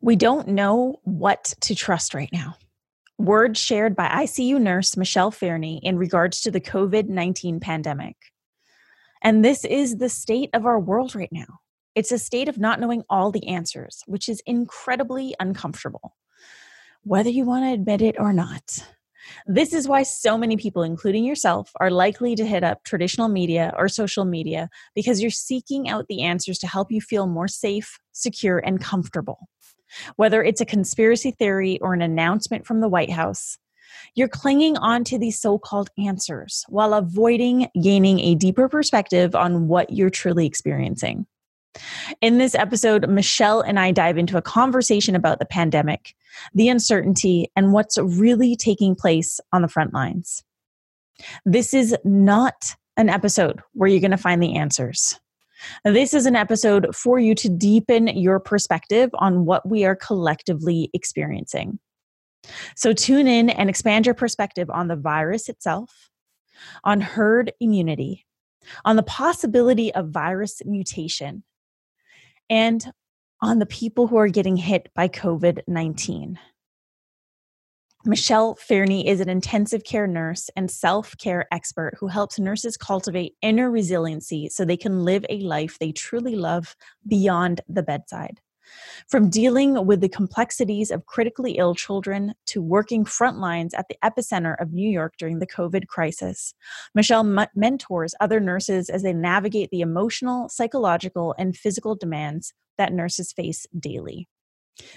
We don't know what to trust right now. Words shared by ICU nurse Michelle Fairney in regards to the COVID 19 pandemic. And this is the state of our world right now. It's a state of not knowing all the answers, which is incredibly uncomfortable, whether you want to admit it or not. This is why so many people, including yourself, are likely to hit up traditional media or social media because you're seeking out the answers to help you feel more safe, secure, and comfortable. Whether it's a conspiracy theory or an announcement from the White House, you're clinging on to these so called answers while avoiding gaining a deeper perspective on what you're truly experiencing. In this episode, Michelle and I dive into a conversation about the pandemic, the uncertainty, and what's really taking place on the front lines. This is not an episode where you're going to find the answers. This is an episode for you to deepen your perspective on what we are collectively experiencing. So tune in and expand your perspective on the virus itself, on herd immunity, on the possibility of virus mutation, and on the people who are getting hit by COVID 19. Michelle Fairney is an intensive care nurse and self care expert who helps nurses cultivate inner resiliency so they can live a life they truly love beyond the bedside. From dealing with the complexities of critically ill children to working front lines at the epicenter of New York during the COVID crisis, Michelle m- mentors other nurses as they navigate the emotional, psychological, and physical demands that nurses face daily.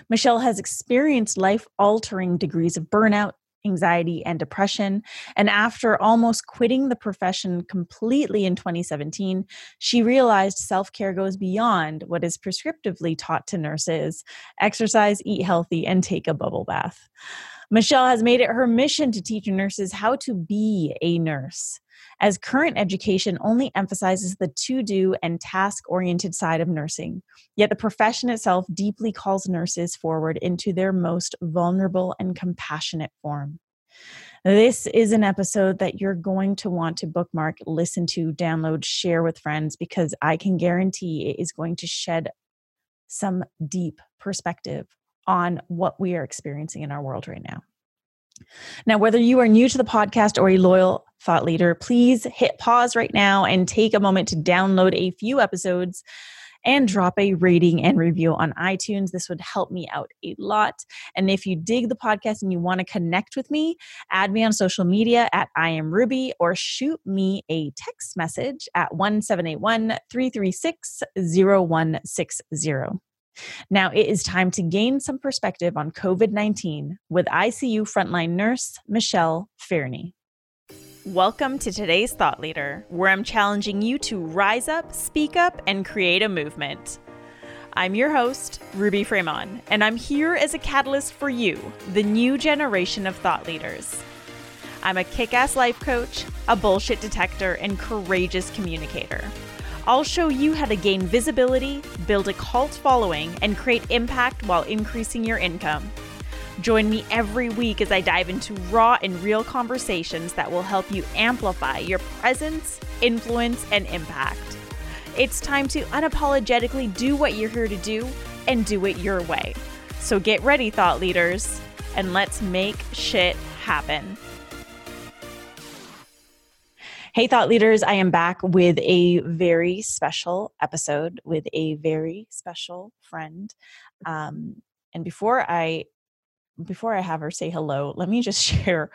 Michelle has experienced life altering degrees of burnout, anxiety, and depression. And after almost quitting the profession completely in 2017, she realized self care goes beyond what is prescriptively taught to nurses exercise, eat healthy, and take a bubble bath. Michelle has made it her mission to teach nurses how to be a nurse as current education only emphasizes the to do and task oriented side of nursing. Yet the profession itself deeply calls nurses forward into their most vulnerable and compassionate form. This is an episode that you're going to want to bookmark, listen to, download, share with friends because I can guarantee it is going to shed some deep perspective on what we are experiencing in our world right now. Now, whether you are new to the podcast or a loyal thought leader, please hit pause right now and take a moment to download a few episodes and drop a rating and review on iTunes. This would help me out a lot. And if you dig the podcast and you want to connect with me, add me on social media at I am Ruby or shoot me a text message at 1781 336 0160. Now it is time to gain some perspective on COVID 19 with ICU frontline nurse Michelle Fairney. Welcome to today's Thought Leader, where I'm challenging you to rise up, speak up, and create a movement. I'm your host, Ruby Fremon, and I'm here as a catalyst for you, the new generation of thought leaders. I'm a kick ass life coach, a bullshit detector, and courageous communicator. I'll show you how to gain visibility, build a cult following, and create impact while increasing your income. Join me every week as I dive into raw and real conversations that will help you amplify your presence, influence, and impact. It's time to unapologetically do what you're here to do and do it your way. So get ready, thought leaders, and let's make shit happen. Hey, thought leaders, I am back with a very special episode with a very special friend. Um, and before I before I have her say hello, let me just share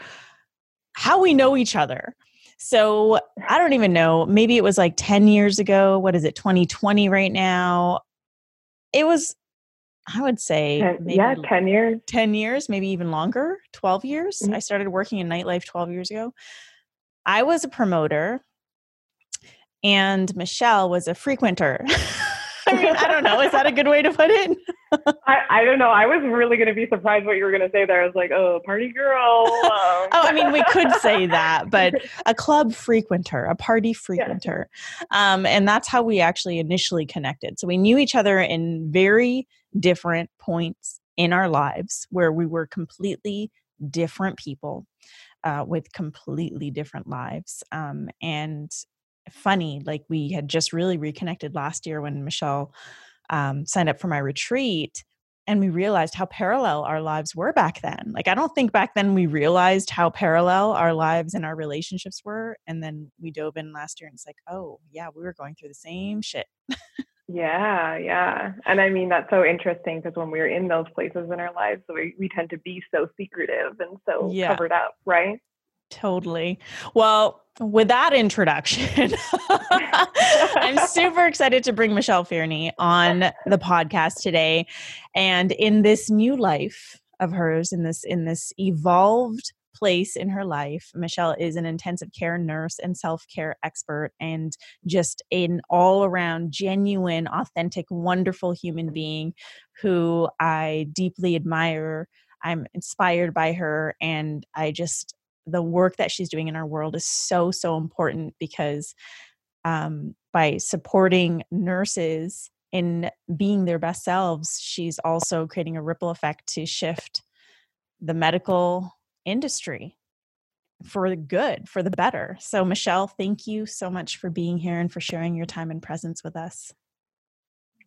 how we know each other. So I don't even know, maybe it was like 10 years ago. What is it, 2020 right now? It was, I would say, yeah, 10 years. 10 years, maybe even longer, 12 years. Mm-hmm. I started working in nightlife 12 years ago. I was a promoter and Michelle was a frequenter. I mean, I don't know. Is that a good way to put it? I, I don't know. I was really going to be surprised what you were going to say there. I was like, oh, party girl. Um. oh, I mean, we could say that, but a club frequenter, a party frequenter. Yeah. Um, and that's how we actually initially connected. So we knew each other in very different points in our lives where we were completely different people uh, with completely different lives. Um, and funny, like we had just really reconnected last year when Michelle um, signed up for my retreat. and we realized how parallel our lives were back then. Like, I don't think back then we realized how parallel our lives and our relationships were. And then we dove in last year and it's like, oh, yeah, we were going through the same shit. Yeah, yeah. And I mean, that's so interesting because when we're in those places in our lives, we, we tend to be so secretive and so yeah. covered up, right? Totally. Well, with that introduction, I'm super excited to bring Michelle Fearney on the podcast today. And in this new life of hers, in this in this evolved place in her life, Michelle is an intensive care nurse and self-care expert and just an all-around genuine, authentic, wonderful human being who I deeply admire. I'm inspired by her and I just the work that she's doing in our world is so so important because um, by supporting nurses in being their best selves she's also creating a ripple effect to shift the medical industry for the good for the better so michelle thank you so much for being here and for sharing your time and presence with us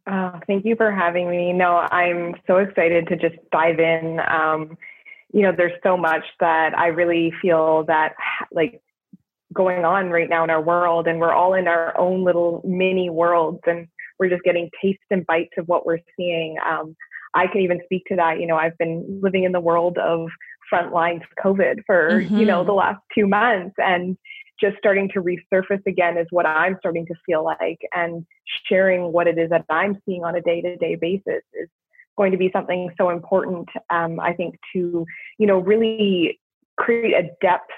uh, thank you for having me no i'm so excited to just dive in um, you know, there's so much that I really feel that like going on right now in our world, and we're all in our own little mini worlds, and we're just getting taste and bites of what we're seeing. Um, I can even speak to that. You know, I've been living in the world of frontlines COVID for mm-hmm. you know the last two months, and just starting to resurface again is what I'm starting to feel like, and sharing what it is that I'm seeing on a day to day basis is going to be something so important, um, I think, to you know really create a depth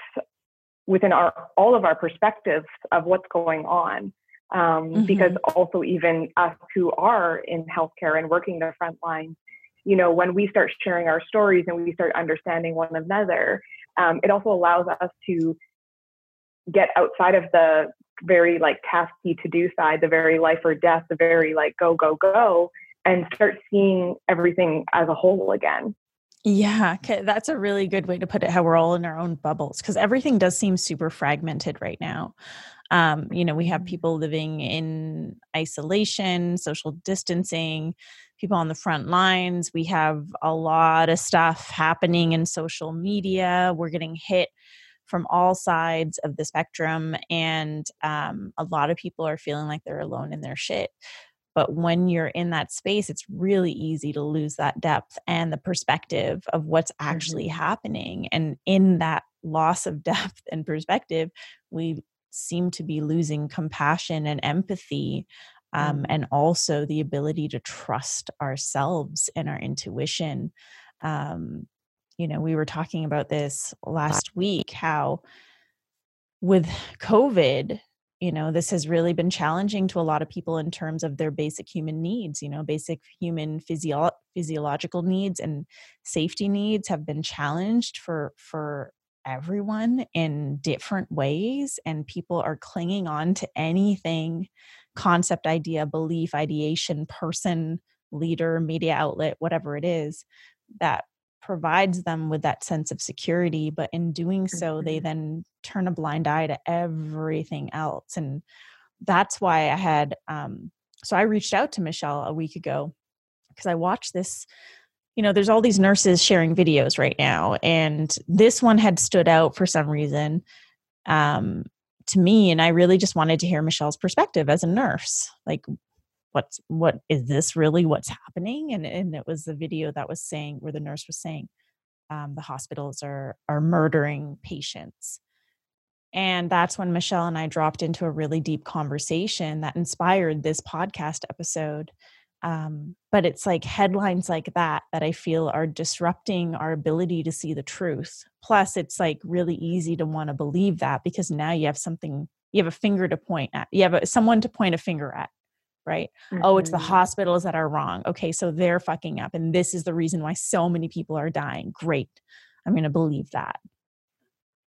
within our all of our perspectives of what's going on. Um, mm-hmm. Because also even us who are in healthcare and working the front line, you know, when we start sharing our stories and we start understanding one another, um, it also allows us to get outside of the very like tasky to do side, the very life or death, the very like go go go, and start seeing everything as a whole again. Yeah, that's a really good way to put it. How we're all in our own bubbles because everything does seem super fragmented right now. Um, you know, we have mm-hmm. people living in isolation, social distancing, people on the front lines. We have a lot of stuff happening in social media. We're getting hit from all sides of the spectrum, and um, a lot of people are feeling like they're alone in their shit. But when you're in that space, it's really easy to lose that depth and the perspective of what's actually mm-hmm. happening. And in that loss of depth and perspective, we seem to be losing compassion and empathy um, mm-hmm. and also the ability to trust ourselves and our intuition. Um, you know, we were talking about this last week how with COVID, you know this has really been challenging to a lot of people in terms of their basic human needs you know basic human physio- physiological needs and safety needs have been challenged for for everyone in different ways and people are clinging on to anything concept idea belief ideation person leader media outlet whatever it is that provides them with that sense of security but in doing so mm-hmm. they then turn a blind eye to everything else and that's why i had um so i reached out to michelle a week ago because i watched this you know there's all these nurses sharing videos right now and this one had stood out for some reason um to me and i really just wanted to hear michelle's perspective as a nurse like what's what is this really what's happening? And and it was the video that was saying where the nurse was saying um, the hospitals are are murdering patients. And that's when michelle and i dropped into a really deep conversation that inspired this podcast episode um, but it's like headlines like that that i feel are disrupting our ability to see the truth plus it's like really easy to want to believe that because now you have something you have a finger to point at you have a, someone to point a finger at right? Mm-hmm. Oh, it's the mm-hmm. hospitals that are wrong. Okay, so they're fucking up. And this is the reason why so many people are dying. Great. I'm going to believe that.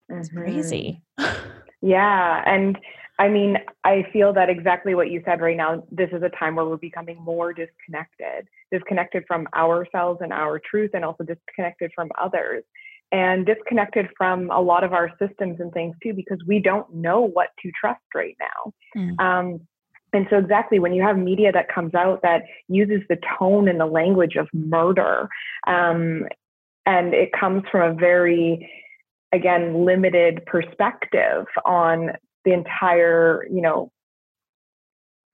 It's mm-hmm. crazy. yeah. And I mean, I feel that exactly what you said right now. This is a time where we're becoming more disconnected, disconnected from ourselves and our truth, and also disconnected from others, and disconnected from a lot of our systems and things too, because we don't know what to trust right now. Mm. Um, and so exactly when you have media that comes out that uses the tone and the language of murder um, and it comes from a very again limited perspective on the entire you know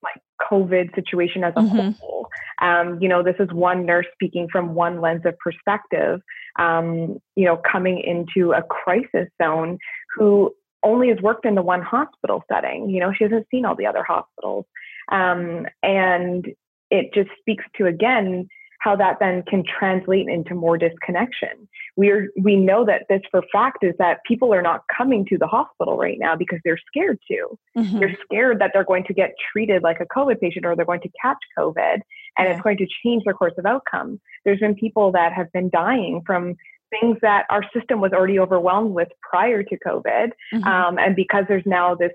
like covid situation as a mm-hmm. whole. Um, you know this is one nurse speaking from one lens of perspective um, you know coming into a crisis zone who only has worked in the one hospital setting. You know she hasn't seen all the other hospitals. Um, and it just speaks to again how that then can translate into more disconnection. We are we know that this for fact is that people are not coming to the hospital right now because they're scared to. Mm-hmm. They're scared that they're going to get treated like a COVID patient or they're going to catch COVID and yeah. it's going to change their course of outcome. There's been people that have been dying from things that our system was already overwhelmed with prior to COVID, mm-hmm. um, and because there's now this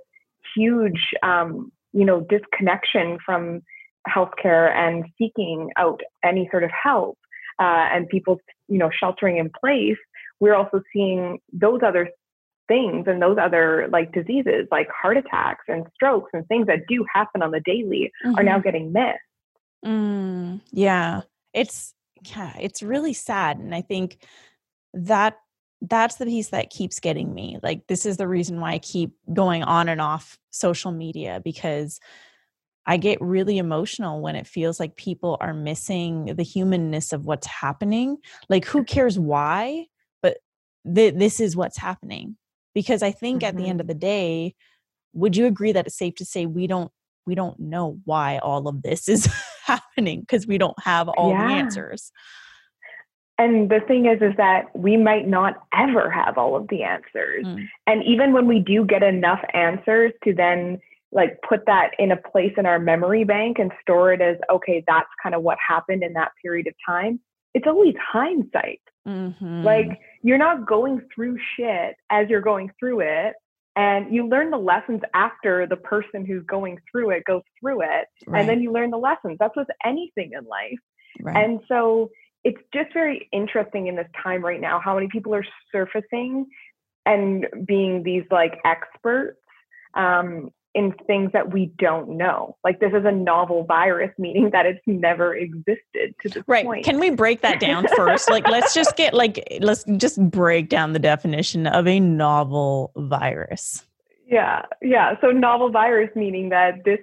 huge um, you know disconnection from healthcare and seeking out any sort of help uh, and people you know sheltering in place we're also seeing those other things and those other like diseases like heart attacks and strokes and things that do happen on the daily mm-hmm. are now mm-hmm. getting missed mm, yeah it's yeah it's really sad and i think that that's the piece that keeps getting me like this is the reason why i keep going on and off social media because I get really emotional when it feels like people are missing the humanness of what's happening. Like, who cares why? But th- this is what's happening. Because I think mm-hmm. at the end mm-hmm. of the day, would you agree that it's safe to say we don't we don't know why all of this is happening because we don't have all yeah. the answers. And the thing is, is that we might not ever have all of the answers. Mm. And even when we do get enough answers to then like put that in a place in our memory bank and store it as okay that's kind of what happened in that period of time it's always hindsight mm-hmm. like you're not going through shit as you're going through it and you learn the lessons after the person who's going through it goes through it right. and then you learn the lessons that's with anything in life right. and so it's just very interesting in this time right now how many people are surfacing and being these like experts um, in things that we don't know. Like this is a novel virus, meaning that it's never existed to this right. point. Can we break that down first? like let's just get like let's just break down the definition of a novel virus. Yeah. Yeah. So novel virus meaning that this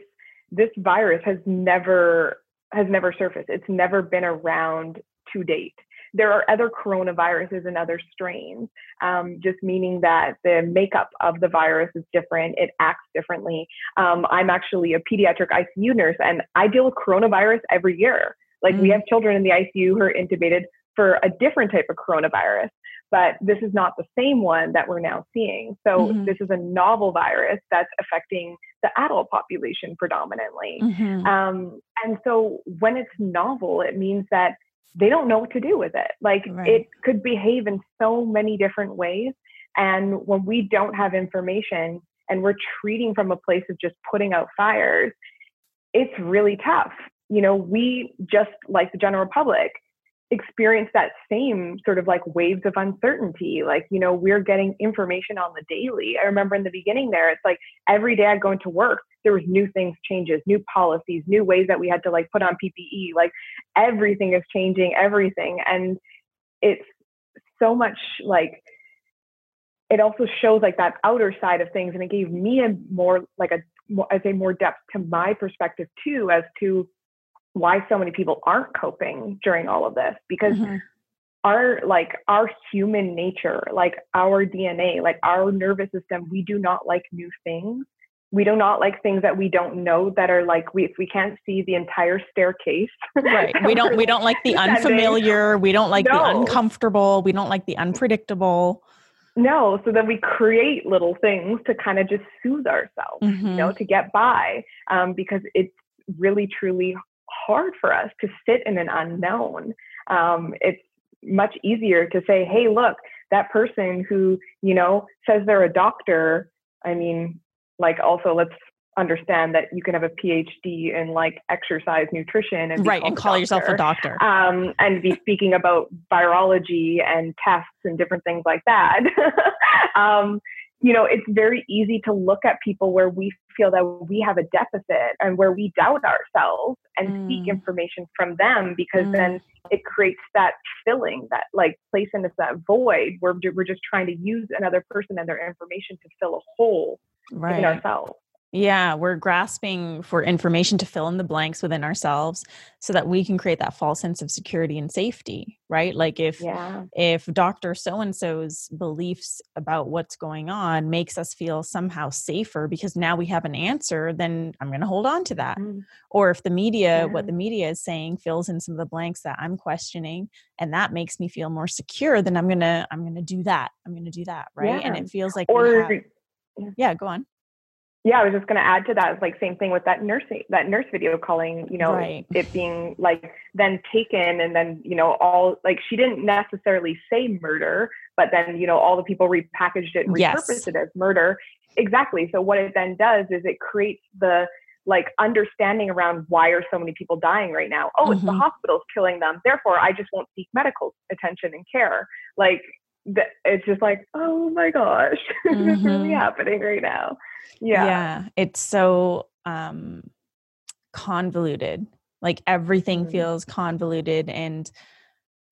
this virus has never has never surfaced. It's never been around to date there are other coronaviruses and other strains, um, just meaning that the makeup of the virus is different. It acts differently. Um, I'm actually a pediatric ICU nurse, and I deal with coronavirus every year. Like mm we have children in the ICU who are intubated for a different type of coronavirus, but this is not the same one that we're now seeing. So mm-hmm. this is a novel virus that's affecting the adult population predominantly. Mm-hmm. Um, and so when it's novel, it means that they don't know what to do with it. Like right. it could behave in so many different ways. And when we don't have information and we're treating from a place of just putting out fires, it's really tough. You know, we just like the general public experience that same sort of like waves of uncertainty. Like, you know, we're getting information on the daily. I remember in the beginning there, it's like every day I'd go into work, there was new things, changes, new policies, new ways that we had to like put on PPE. Like everything is changing, everything. And it's so much like it also shows like that outer side of things and it gave me a more like a more, I say more depth to my perspective too as to why so many people aren't coping during all of this because mm-hmm. our like our human nature like our dna like our nervous system we do not like new things. We do not like things that we don't know that are like we if we can't see the entire staircase. Right. We don't we don't like the unfamiliar. We don't like no. the uncomfortable. We don't like the unpredictable. No. So then we create little things to kind of just soothe ourselves mm-hmm. you know to get by um, because it's really truly hard for us to sit in an unknown. Um, it's much easier to say, hey, look, that person who, you know, says they're a doctor, I mean, like also let's understand that you can have a PhD in like exercise nutrition and right and call yourself a doctor um, and be speaking about virology and tests and different things like that. um, you know, it's very easy to look at people where we feel that we have a deficit and where we doubt ourselves and mm. seek information from them because mm. then it creates that filling that like place into that void where we're just trying to use another person and their information to fill a hole right. in ourselves yeah, we're grasping for information to fill in the blanks within ourselves so that we can create that false sense of security and safety, right? Like if yeah. if Dr. so and so's beliefs about what's going on makes us feel somehow safer because now we have an answer, then I'm going to hold on to that. Mm. Or if the media, yeah. what the media is saying fills in some of the blanks that I'm questioning and that makes me feel more secure, then I'm going to I'm going to do that. I'm going to do that, right? Yeah. And it feels like or have, yeah, go on yeah, I was just going to add to that. It's like same thing with that nursing, that nurse video calling. You know, right. it being like then taken and then you know all like she didn't necessarily say murder, but then you know all the people repackaged it and repurposed yes. it as murder. Exactly. So what it then does is it creates the like understanding around why are so many people dying right now. Oh, mm-hmm. it's the mm-hmm. hospitals killing them. Therefore, I just won't seek medical attention and care. Like it's just like, oh my gosh, mm-hmm. this is really mm-hmm. happening right now. Yeah. Yeah. It's so um convoluted. Like everything mm-hmm. feels convoluted. And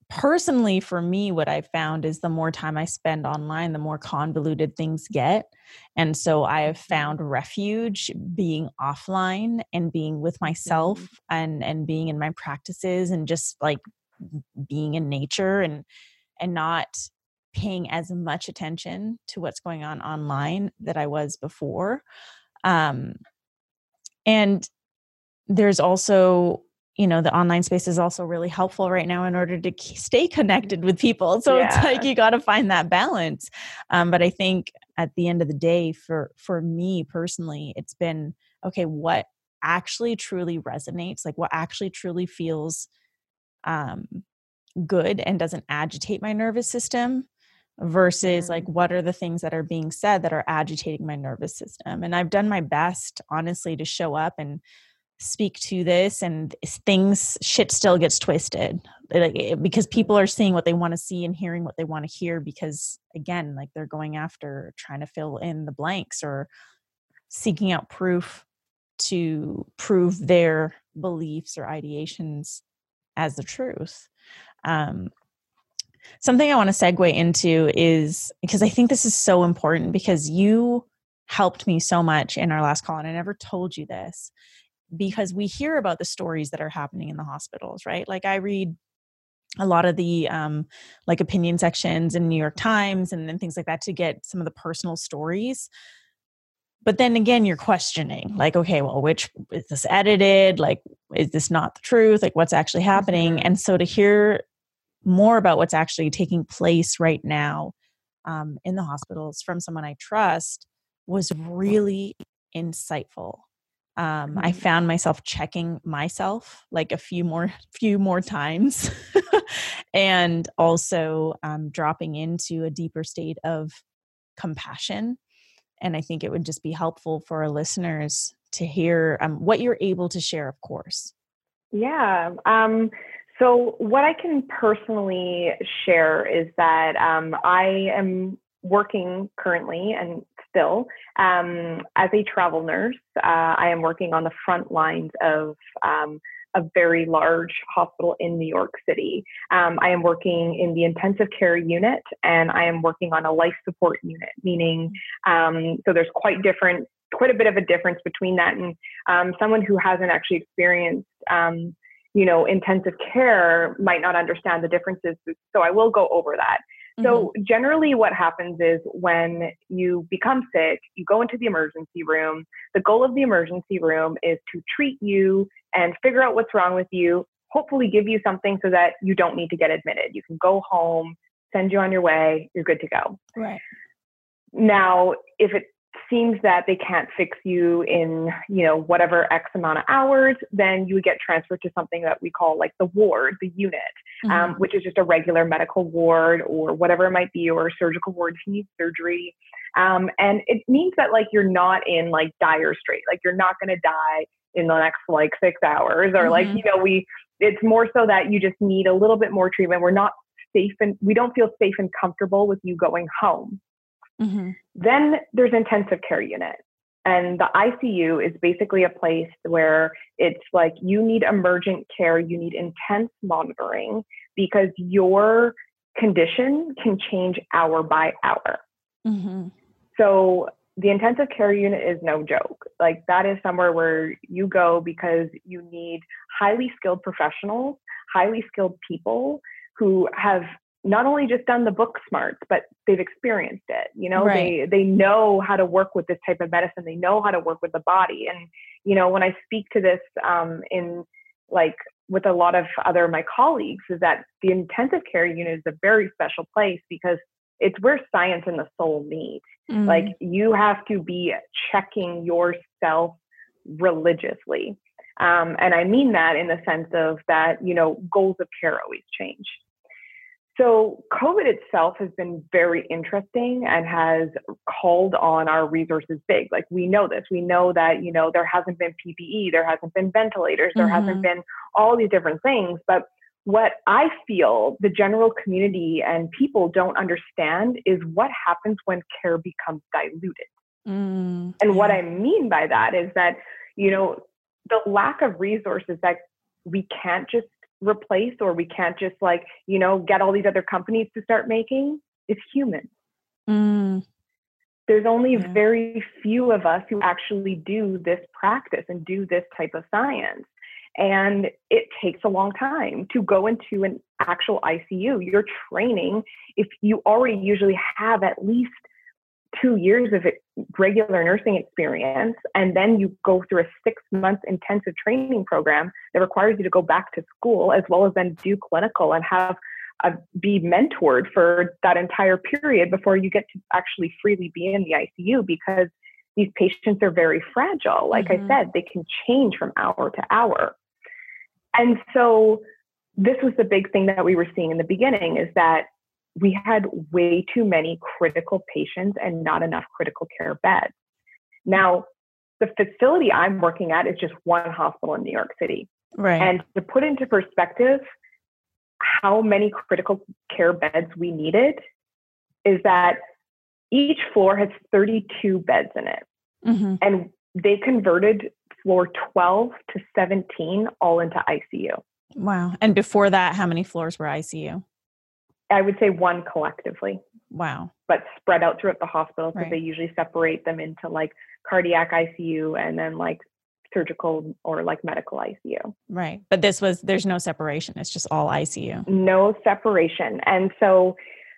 personally, for me, what I've found is the more time I spend online, the more convoluted things get. And so I have mm-hmm. found refuge being offline and being with myself mm-hmm. and and being in my practices and just like being in nature and and not paying as much attention to what's going on online that I was before. Um, and there's also you know the online space is also really helpful right now in order to stay connected with people so yeah. it's like you got to find that balance um, but i think at the end of the day for for me personally it's been okay what actually truly resonates like what actually truly feels um, good and doesn't agitate my nervous system versus like what are the things that are being said that are agitating my nervous system? And i've done my best honestly to show up and speak to this and things shit still gets twisted. Like eh, because people are seeing what they want to see and hearing what they want to hear because again like they're going after trying to fill in the blanks or seeking out proof to prove their beliefs or ideations as the truth. Um, something I want to segue into is because I think this is so important because you helped me so much in our last call, and I never told you this because we hear about the stories that are happening in the hospitals, right? Like I read a lot of the um, like opinion sections in New York Times and, and things like that to get some of the personal stories. But then again, you're questioning, like, okay, well, which is this edited? Like, is this not the truth? Like, what's actually happening? Mm-hmm. And so to hear more about what's actually taking place right now um, in the hospitals from someone I trust was really insightful. Um, I mm-hmm. found myself checking myself like a few more few more times, and also um, dropping into a deeper state of compassion. And I think it would just be helpful for our listeners to hear um, what you're able to share, of course. Yeah. Um, so, what I can personally share is that um, I am working currently and still um, as a travel nurse. Uh, I am working on the front lines of um, a very large hospital in New York City. Um, I am working in the intensive care unit and I am working on a life support unit, meaning, um, so there's quite different, quite a bit of a difference between that and um, someone who hasn't actually experienced um, you know, intensive care might not understand the differences. So I will go over that. Mm-hmm. So generally what happens is when you become sick, you go into the emergency room. The goal of the emergency room is to treat you and figure out what's wrong with you, hopefully give you something so that you don't need to get admitted. You can go home, send you on your way, you're good to go. Right. Now, if it seems that they can't fix you in you know whatever x amount of hours then you would get transferred to something that we call like the ward the unit um, mm-hmm. um, which is just a regular medical ward or whatever it might be or a surgical ward if you need surgery um, and it means that like you're not in like dire strait like you're not going to die in the next like six hours or mm-hmm. like you know we it's more so that you just need a little bit more treatment we're not safe and we don't feel safe and comfortable with you going home Mm-hmm. Then there's intensive care unit. And the ICU is basically a place where it's like you need emergent care, you need intense monitoring because your condition can change hour by hour. Mm-hmm. So the intensive care unit is no joke. Like that is somewhere where you go because you need highly skilled professionals, highly skilled people who have not only just done the book smarts, but they've experienced it. You know, right. they they know how to work with this type of medicine. They know how to work with the body. And you know, when I speak to this um, in like with a lot of other of my colleagues, is that the intensive care unit is a very special place because it's where science and the soul meet. Mm-hmm. Like you have to be checking yourself religiously. Um, and I mean that in the sense of that, you know, goals of care always change. So, COVID itself has been very interesting and has called on our resources big. Like, we know this. We know that, you know, there hasn't been PPE, there hasn't been ventilators, there mm-hmm. hasn't been all these different things. But what I feel the general community and people don't understand is what happens when care becomes diluted. Mm, and what I mean by that is that, you know, the lack of resources that we can't just replace or we can't just like you know get all these other companies to start making is human mm. there's only yeah. very few of us who actually do this practice and do this type of science and it takes a long time to go into an actual icu you're training if you already usually have at least two years of regular nursing experience, and then you go through a six month intensive training program that requires you to go back to school as well as then do clinical and have a, be mentored for that entire period before you get to actually freely be in the ICU because these patients are very fragile. Like mm-hmm. I said, they can change from hour to hour. And so this was the big thing that we were seeing in the beginning is that we had way too many critical patients and not enough critical care beds. Now, the facility I'm working at is just one hospital in New York City. Right. And to put into perspective how many critical care beds we needed is that each floor has 32 beds in it. Mm-hmm. And they converted floor 12 to 17 all into ICU. Wow. And before that, how many floors were ICU? I would say one collectively. Wow. But spread out throughout the hospital because right. they usually separate them into like cardiac ICU and then like surgical or like medical ICU. Right. But this was, there's no separation. It's just all ICU. No separation. And so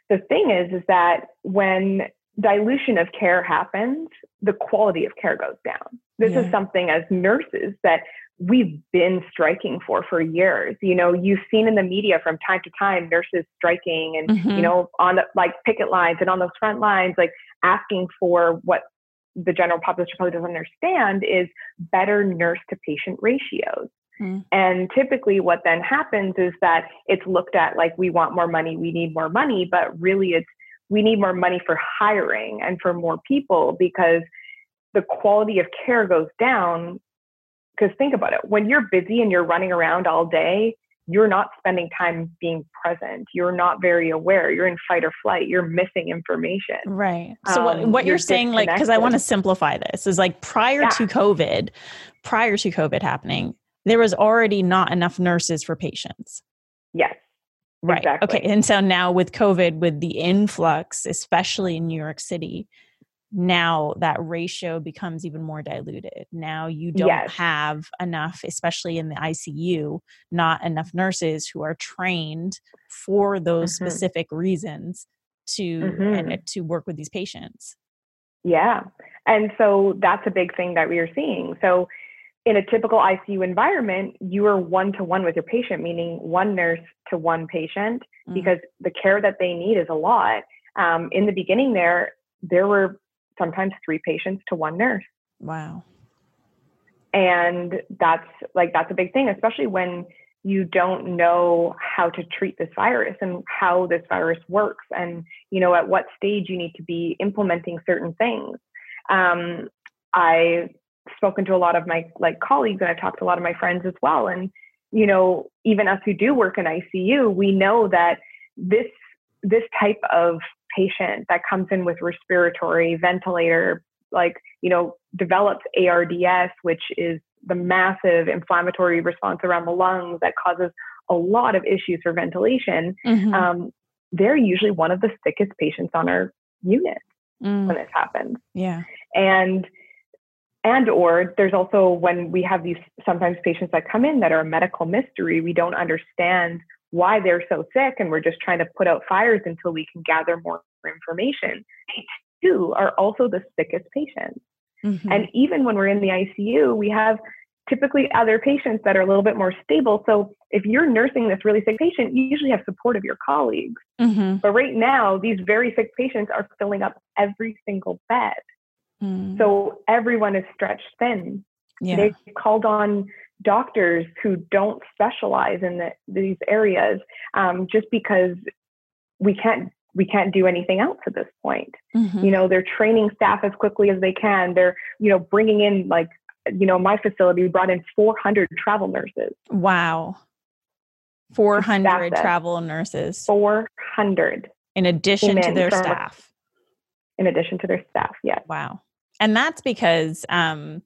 the thing is, is that when dilution of care happens, the quality of care goes down. This yeah. is something as nurses that we've been striking for for years. You know, you've seen in the media from time to time nurses striking and mm-hmm. you know on the like picket lines and on those front lines like asking for what the general population probably doesn't understand is better nurse to patient ratios. Mm. And typically, what then happens is that it's looked at like we want more money, we need more money, but really it's we need more money for hiring and for more people because the quality of care goes down because think about it when you're busy and you're running around all day, you're not spending time being present. You're not very aware. You're in fight or flight. You're missing information. Right. So, um, what, what you're, you're saying, like, because I want to simplify this, is like prior yeah. to COVID, prior to COVID happening, there was already not enough nurses for patients. Right. Exactly. Okay. And so now with COVID, with the influx, especially in New York City, now that ratio becomes even more diluted. Now you don't yes. have enough, especially in the ICU, not enough nurses who are trained for those mm-hmm. specific reasons to mm-hmm. and to work with these patients. Yeah. And so that's a big thing that we are seeing. So in a typical ICU environment, you are one to one with your patient, meaning one nurse to one patient, mm-hmm. because the care that they need is a lot. Um, in the beginning, there there were sometimes three patients to one nurse. Wow. And that's like, that's a big thing, especially when you don't know how to treat this virus and how this virus works and, you know, at what stage you need to be implementing certain things. Um, I've spoken to a lot of my like colleagues and I've talked to a lot of my friends as well. And, you know, even us who do work in ICU, we know that this this type of patient that comes in with respiratory, ventilator, like, you know, develops ARDS, which is the massive inflammatory response around the lungs that causes a lot of issues for ventilation, mm-hmm. um, they're usually one of the sickest patients on our unit mm. when this happens. Yeah. And and or there's also when we have these sometimes patients that come in that are a medical mystery, we don't understand why they're so sick and we're just trying to put out fires until we can gather more information. They too are also the sickest patients. Mm-hmm. And even when we're in the ICU, we have typically other patients that are a little bit more stable. So if you're nursing this really sick patient, you usually have support of your colleagues. Mm-hmm. But right now, these very sick patients are filling up every single bed. Mm. So everyone is stretched thin. Yeah. They've called on doctors who don't specialize in the, these areas um, just because we can't we can't do anything else at this point. Mm-hmm. You know, they're training staff as quickly as they can. They're, you know, bringing in like you know, my facility brought in 400 travel nurses. Wow. 400 travel nurses. 400. In addition to their staff. In addition to their staff, yes. Wow. And that's because um,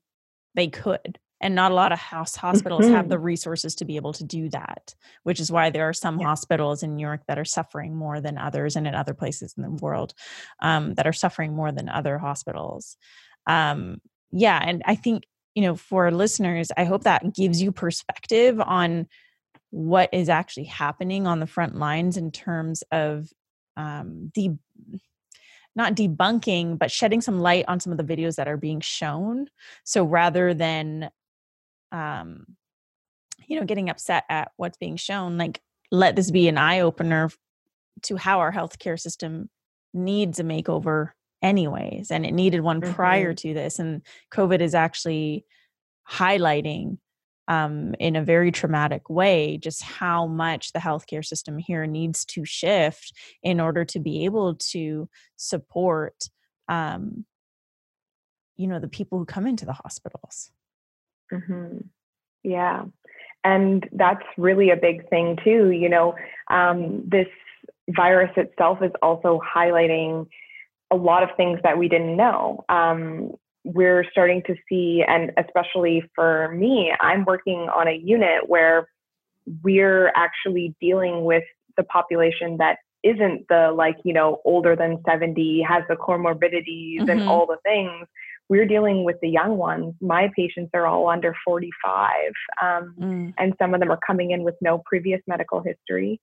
they could. And not a lot of house hospitals mm-hmm. have the resources to be able to do that, which is why there are some yeah. hospitals in New York that are suffering more than others, and in other places in the world um, that are suffering more than other hospitals. Um, yeah, and I think you know, for listeners, I hope that gives you perspective on what is actually happening on the front lines in terms of um, the not debunking, but shedding some light on some of the videos that are being shown. So rather than, um, you know, getting upset at what's being shown, like let this be an eye opener to how our healthcare system needs a makeover anyways and it needed one mm-hmm. prior to this and covid is actually highlighting um, in a very traumatic way just how much the healthcare system here needs to shift in order to be able to support um, you know the people who come into the hospitals mm-hmm. yeah and that's really a big thing too you know um, this virus itself is also highlighting a lot of things that we didn't know. Um, we're starting to see, and especially for me, I'm working on a unit where we're actually dealing with the population that isn't the like, you know, older than 70, has the comorbidities mm-hmm. and all the things. We're dealing with the young ones. My patients are all under 45, um, mm. and some of them are coming in with no previous medical history.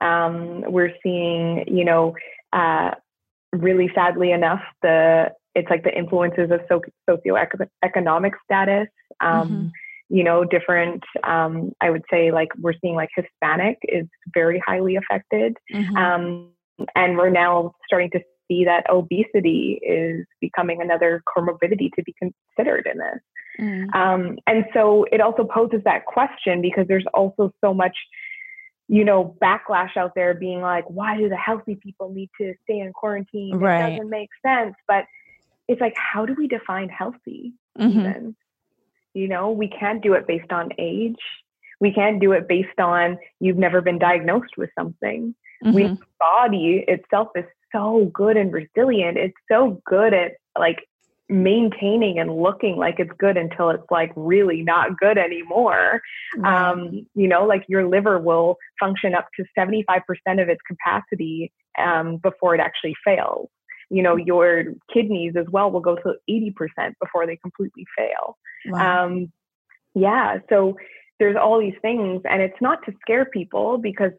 Um, we're seeing, you know, uh, really sadly enough, the it's like the influences of so, socioeconomic status. Um, mm-hmm. You know, different. Um, I would say like we're seeing like Hispanic is very highly affected, mm-hmm. um, and we're now starting to see that obesity is becoming another comorbidity to be considered in this. Mm. Um, and so it also poses that question because there's also so much you know, backlash out there being like, why do the healthy people need to stay in quarantine? Right. It doesn't make sense. But it's like, how do we define healthy? Mm-hmm. Even? You know, we can't do it based on age. We can't do it based on you've never been diagnosed with something. Mm-hmm. We body itself is so good and resilient. It's so good at like maintaining and looking like it's good until it's like really not good anymore. Right. Um, you know, like your liver will function up to 75% of its capacity um, before it actually fails. You know, your kidneys as well will go to 80% before they completely fail. Wow. Um, yeah. So there's all these things, and it's not to scare people because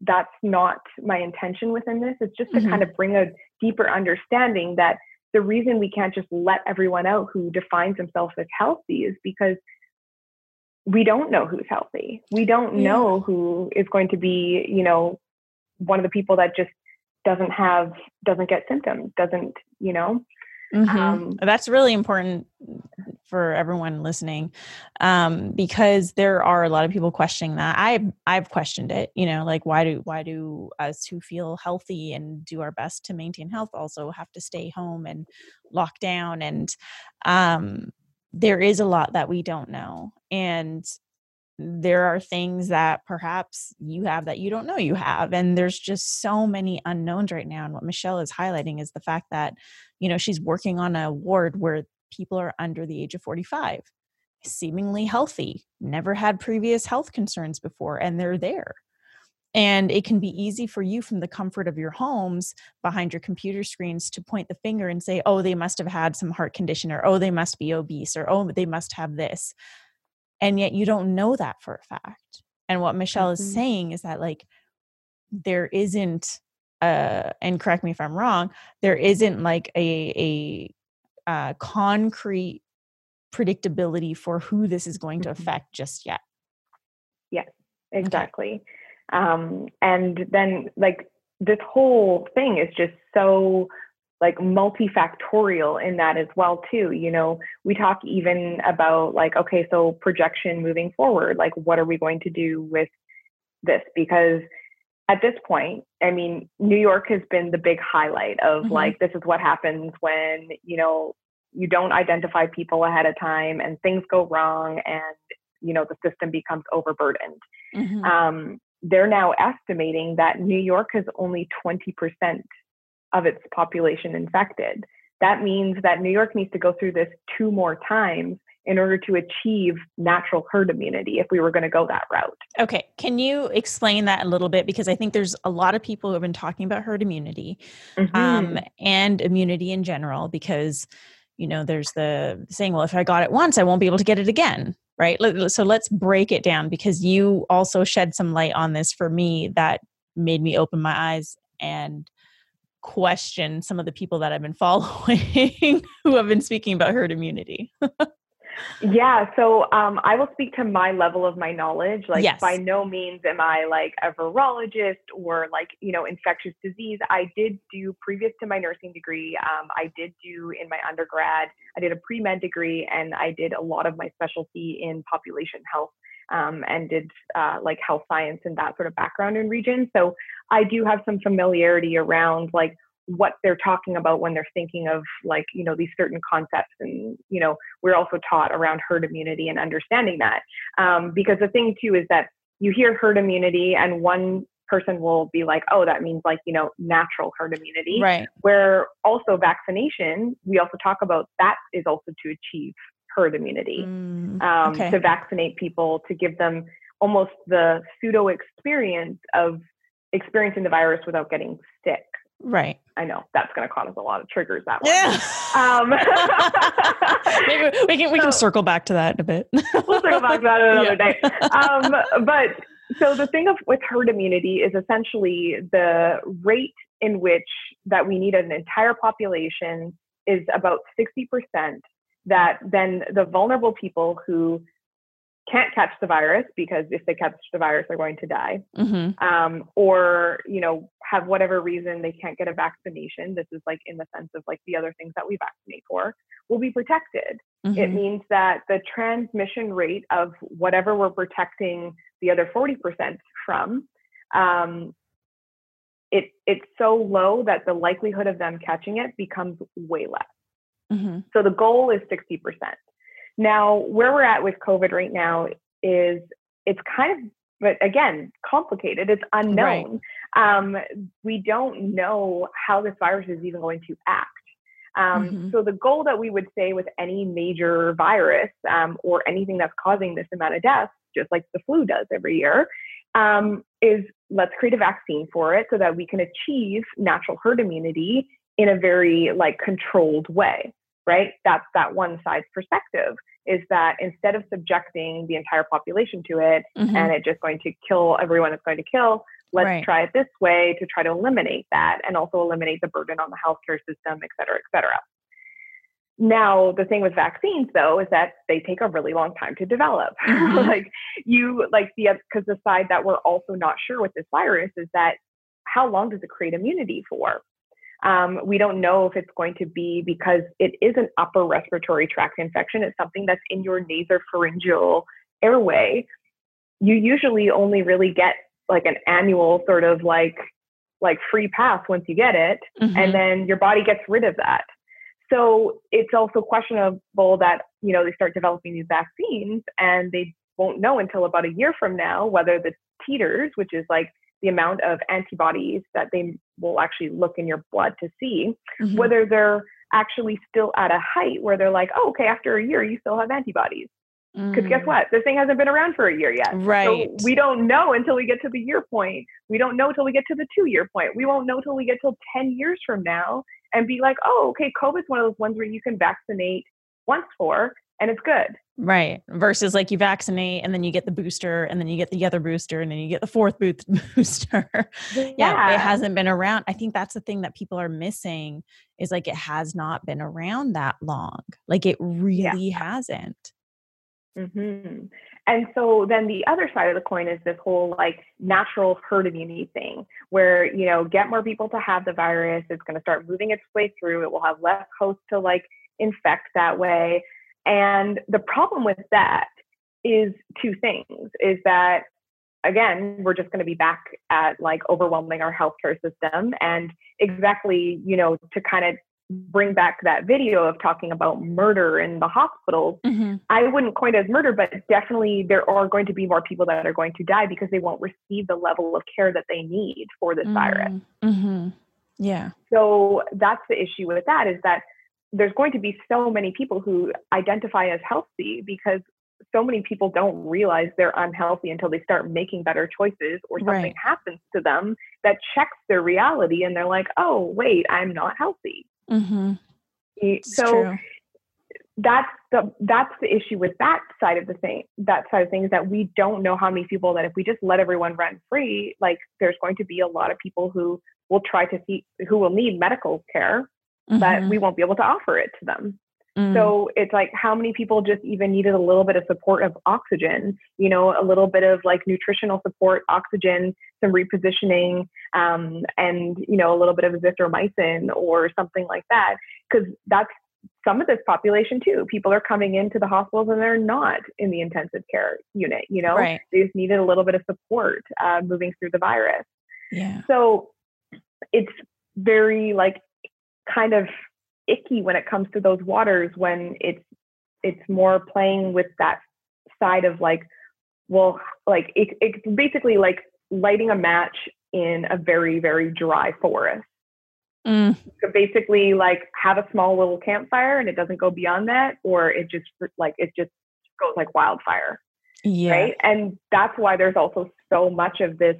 that's not my intention within this. It's just to mm-hmm. kind of bring a deeper understanding that the reason we can't just let everyone out who defines themselves as healthy is because we don't know who's healthy. We don't yeah. know who is going to be, you know, one of the people that just doesn't have, doesn't get symptoms, doesn't, you know. Mm-hmm. Um, That's really important for everyone listening um, because there are a lot of people questioning that i've i've questioned it you know like why do why do us who feel healthy and do our best to maintain health also have to stay home and lock down and um, there is a lot that we don't know and there are things that perhaps you have that you don't know you have and there's just so many unknowns right now and what michelle is highlighting is the fact that you know she's working on a ward where people are under the age of 45 seemingly healthy never had previous health concerns before and they're there. And it can be easy for you from the comfort of your homes behind your computer screens to point the finger and say oh they must have had some heart condition or oh they must be obese or oh they must have this and yet you don't know that for a fact and what michelle mm-hmm. is saying is that like there isn't uh and correct me if i'm wrong there isn't like a a uh, concrete predictability for who this is going to mm-hmm. affect just yet yes exactly okay. um and then like this whole thing is just so like multifactorial in that as well too you know we talk even about like okay so projection moving forward like what are we going to do with this because at this point i mean new york has been the big highlight of mm-hmm. like this is what happens when you know you don't identify people ahead of time and things go wrong and you know the system becomes overburdened mm-hmm. um, they're now estimating that new york has only 20% of its population infected. That means that New York needs to go through this two more times in order to achieve natural herd immunity if we were going to go that route. Okay. Can you explain that a little bit? Because I think there's a lot of people who have been talking about herd immunity mm-hmm. um, and immunity in general because, you know, there's the saying, well, if I got it once, I won't be able to get it again. Right. So let's break it down because you also shed some light on this for me that made me open my eyes and question some of the people that I've been following who have been speaking about herd immunity. yeah, so um, I will speak to my level of my knowledge. Like, yes. by no means am I like a virologist or like, you know, infectious disease. I did do previous to my nursing degree, um, I did do in my undergrad, I did a pre med degree, and I did a lot of my specialty in population health um, and did uh, like health science and that sort of background in region. So I do have some familiarity around like what they're talking about when they're thinking of like you know these certain concepts and you know we're also taught around herd immunity and understanding that. Um, because the thing too is that you hear herd immunity and one person will be like oh that means like you know natural herd immunity. Right. Where also vaccination we also talk about that is also to achieve herd immunity. Mm, um, okay. to vaccinate people to give them almost the pseudo experience of experiencing the virus without getting sick. Right. I know that's going to cause a lot of triggers that way. Yeah. Um, Maybe we can we so, can circle back to that in a bit. we'll circle back to that another yeah. day. Um, but so the thing of with herd immunity is essentially the rate in which that we need an entire population is about 60% that then the vulnerable people who can't catch the virus because if they catch the virus they're going to die mm-hmm. um, or you know have whatever reason they can't get a vaccination this is like in the sense of like the other things that we vaccinate for will be protected mm-hmm. it means that the transmission rate of whatever we're protecting the other 40% from um, it, it's so low that the likelihood of them catching it becomes way less Mm-hmm. So the goal is 60%. Now, where we're at with COVID right now is it's kind of, but again, complicated. It's unknown. Right. Um, we don't know how this virus is even going to act. Um, mm-hmm. So the goal that we would say with any major virus um, or anything that's causing this amount of deaths, just like the flu does every year, um, is let's create a vaccine for it so that we can achieve natural herd immunity in a very like controlled way right? That's that one side's perspective is that instead of subjecting the entire population to it mm-hmm. and it just going to kill everyone it's going to kill, let's right. try it this way to try to eliminate that and also eliminate the burden on the healthcare system, et cetera, et cetera. Now, the thing with vaccines though is that they take a really long time to develop. Mm-hmm. like you like the because the side that we're also not sure with this virus is that how long does it create immunity for? Um, we don't know if it's going to be because it is an upper respiratory tract infection. It's something that's in your nasopharyngeal airway. You usually only really get like an annual sort of like like free pass once you get it, mm-hmm. and then your body gets rid of that. So it's also questionable that you know they start developing these vaccines and they won't know until about a year from now whether the titers, which is like the amount of antibodies that they will actually look in your blood to see, mm-hmm. whether they're actually still at a height where they're like, oh, okay, after a year, you still have antibodies. Because mm. guess what? This thing hasn't been around for a year yet. Right. So we don't know until we get to the year point. We don't know until we get to the two year point. We won't know until we get till 10 years from now and be like, oh, okay, COVID's one of those ones where you can vaccinate once for and it's good. Right. Versus like you vaccinate and then you get the booster and then you get the other booster and then you get the fourth booster. yeah. yeah. It hasn't been around. I think that's the thing that people are missing is like it has not been around that long. Like it really yeah. hasn't. Mm-hmm. And so then the other side of the coin is this whole like natural herd immunity thing where, you know, get more people to have the virus. It's going to start moving its way through. It will have less hosts to like infect that way. And the problem with that is two things is that again, we're just going to be back at like overwhelming our healthcare system and exactly, you know, to kind of bring back that video of talking about murder in the hospitals, mm-hmm. I wouldn't coin it as murder, but definitely there are going to be more people that are going to die because they won't receive the level of care that they need for this mm-hmm. virus. Mm-hmm. Yeah. So that's the issue with that is that there's going to be so many people who identify as healthy because so many people don't realize they're unhealthy until they start making better choices or something right. happens to them that checks their reality and they're like, oh, wait, I'm not healthy. Mm-hmm. So true. that's the that's the issue with that side of the thing. That side of things that we don't know how many people that if we just let everyone run free, like there's going to be a lot of people who will try to see who will need medical care, mm-hmm. but we won't be able to offer it to them. Mm. So it's like how many people just even needed a little bit of support of oxygen, you know, a little bit of like nutritional support, oxygen, some repositioning, um, and you know, a little bit of azithromycin or something like that, because that's some of this population too. People are coming into the hospitals and they're not in the intensive care unit. You know, right. they just needed a little bit of support uh, moving through the virus. Yeah. So it's very like kind of icky when it comes to those waters when it's it's more playing with that side of like well like it, it's basically like lighting a match in a very very dry forest mm. so basically like have a small little campfire and it doesn't go beyond that or it just like it just goes like wildfire yeah. right and that's why there's also so much of this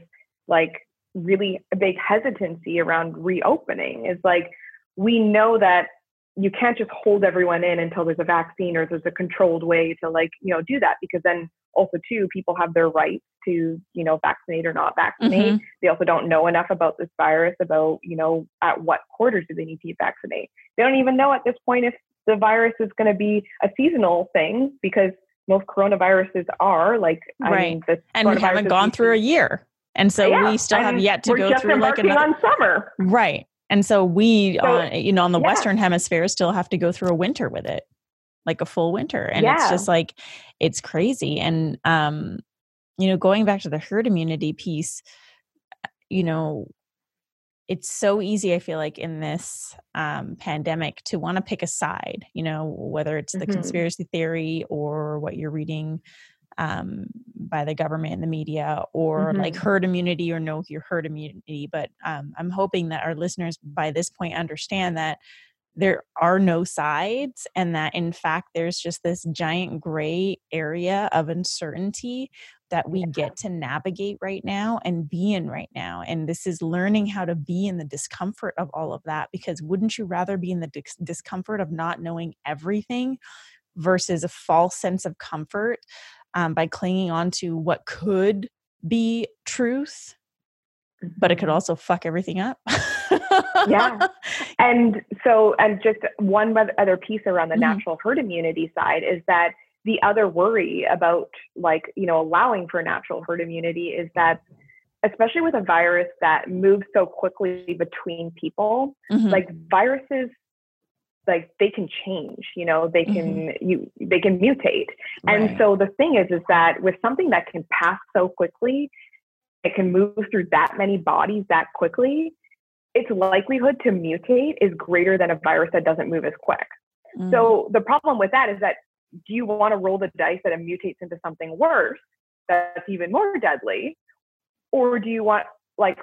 like really big hesitancy around reopening is like we know that you can't just hold everyone in until there's a vaccine or there's a controlled way to like you know do that because then also too people have their rights to you know vaccinate or not vaccinate. Mm-hmm. they also don't know enough about this virus about you know at what quarters do they need to vaccinate. They don't even know at this point if the virus is going to be a seasonal thing because most coronaviruses are like right I mean, and we haven't gone through a year and so yeah, we still have yet to go through like another on summer. Right and so we, so, uh, you know, on the yeah. Western hemisphere still have to go through a winter with it, like a full winter. And yeah. it's just like, it's crazy. And, um, you know, going back to the herd immunity piece, you know, it's so easy, I feel like, in this um, pandemic to want to pick a side, you know, whether it's the mm-hmm. conspiracy theory or what you're reading um, by the government and the media or mm-hmm. like herd immunity or no your herd immunity but um, i'm hoping that our listeners by this point understand that there are no sides and that in fact there's just this giant gray area of uncertainty that we get to navigate right now and be in right now and this is learning how to be in the discomfort of all of that because wouldn't you rather be in the dis- discomfort of not knowing everything versus a false sense of comfort um, by clinging on to what could be truth but it could mm-hmm. also fuck everything up. yeah. And so, and just one other piece around the mm-hmm. natural herd immunity side is that the other worry about like, you know, allowing for natural herd immunity is that, especially with a virus that moves so quickly between people, mm-hmm. like viruses like they can change you know they can mm-hmm. you they can mutate right. and so the thing is is that with something that can pass so quickly it can move through that many bodies that quickly its likelihood to mutate is greater than a virus that doesn't move as quick mm-hmm. so the problem with that is that do you want to roll the dice that it mutates into something worse that's even more deadly? Or do you want like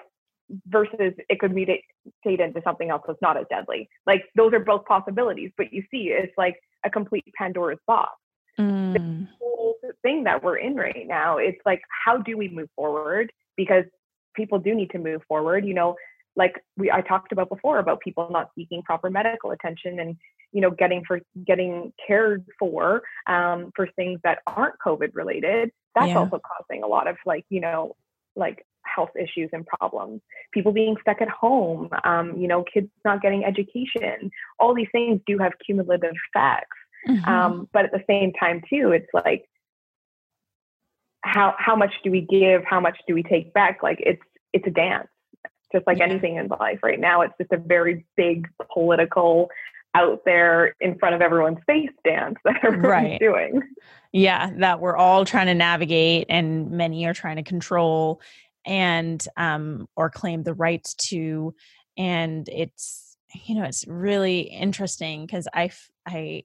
versus it could mutate into something else that's not as deadly? Like those are both possibilities, but you see it's like a complete Pandora's box. Mm. The whole thing that we're in right now, it's like how do we move forward? Because people do need to move forward. You know, like we I talked about before about people not seeking proper medical attention and you know getting for getting cared for um, for things that aren't COVID related. That's yeah. also causing a lot of like you know like health issues and problems. People being stuck at home, um, you know, kids not getting education. All these things do have cumulative effects. Mm-hmm. Um, but at the same time, too, it's like how how much do we give? How much do we take back? Like it's it's a dance just like yeah. anything in life right now it's just a very big political out there in front of everyone's face dance that everyone's right. doing yeah that we're all trying to navigate and many are trying to control and um or claim the rights to and it's you know it's really interesting because i i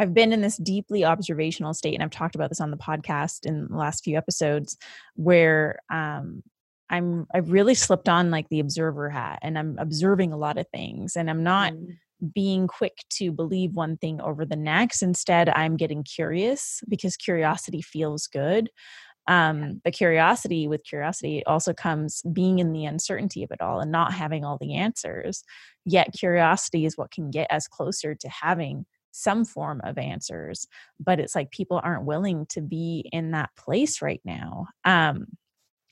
I've been in this deeply observational state, and I've talked about this on the podcast in the last few episodes, where um, I'm I've really slipped on like the observer hat and I'm observing a lot of things and I'm not mm. Being quick to believe one thing over the next. Instead, I'm getting curious because curiosity feels good. Um, but curiosity with curiosity also comes being in the uncertainty of it all and not having all the answers. Yet curiosity is what can get us closer to having some form of answers. But it's like people aren't willing to be in that place right now. Um,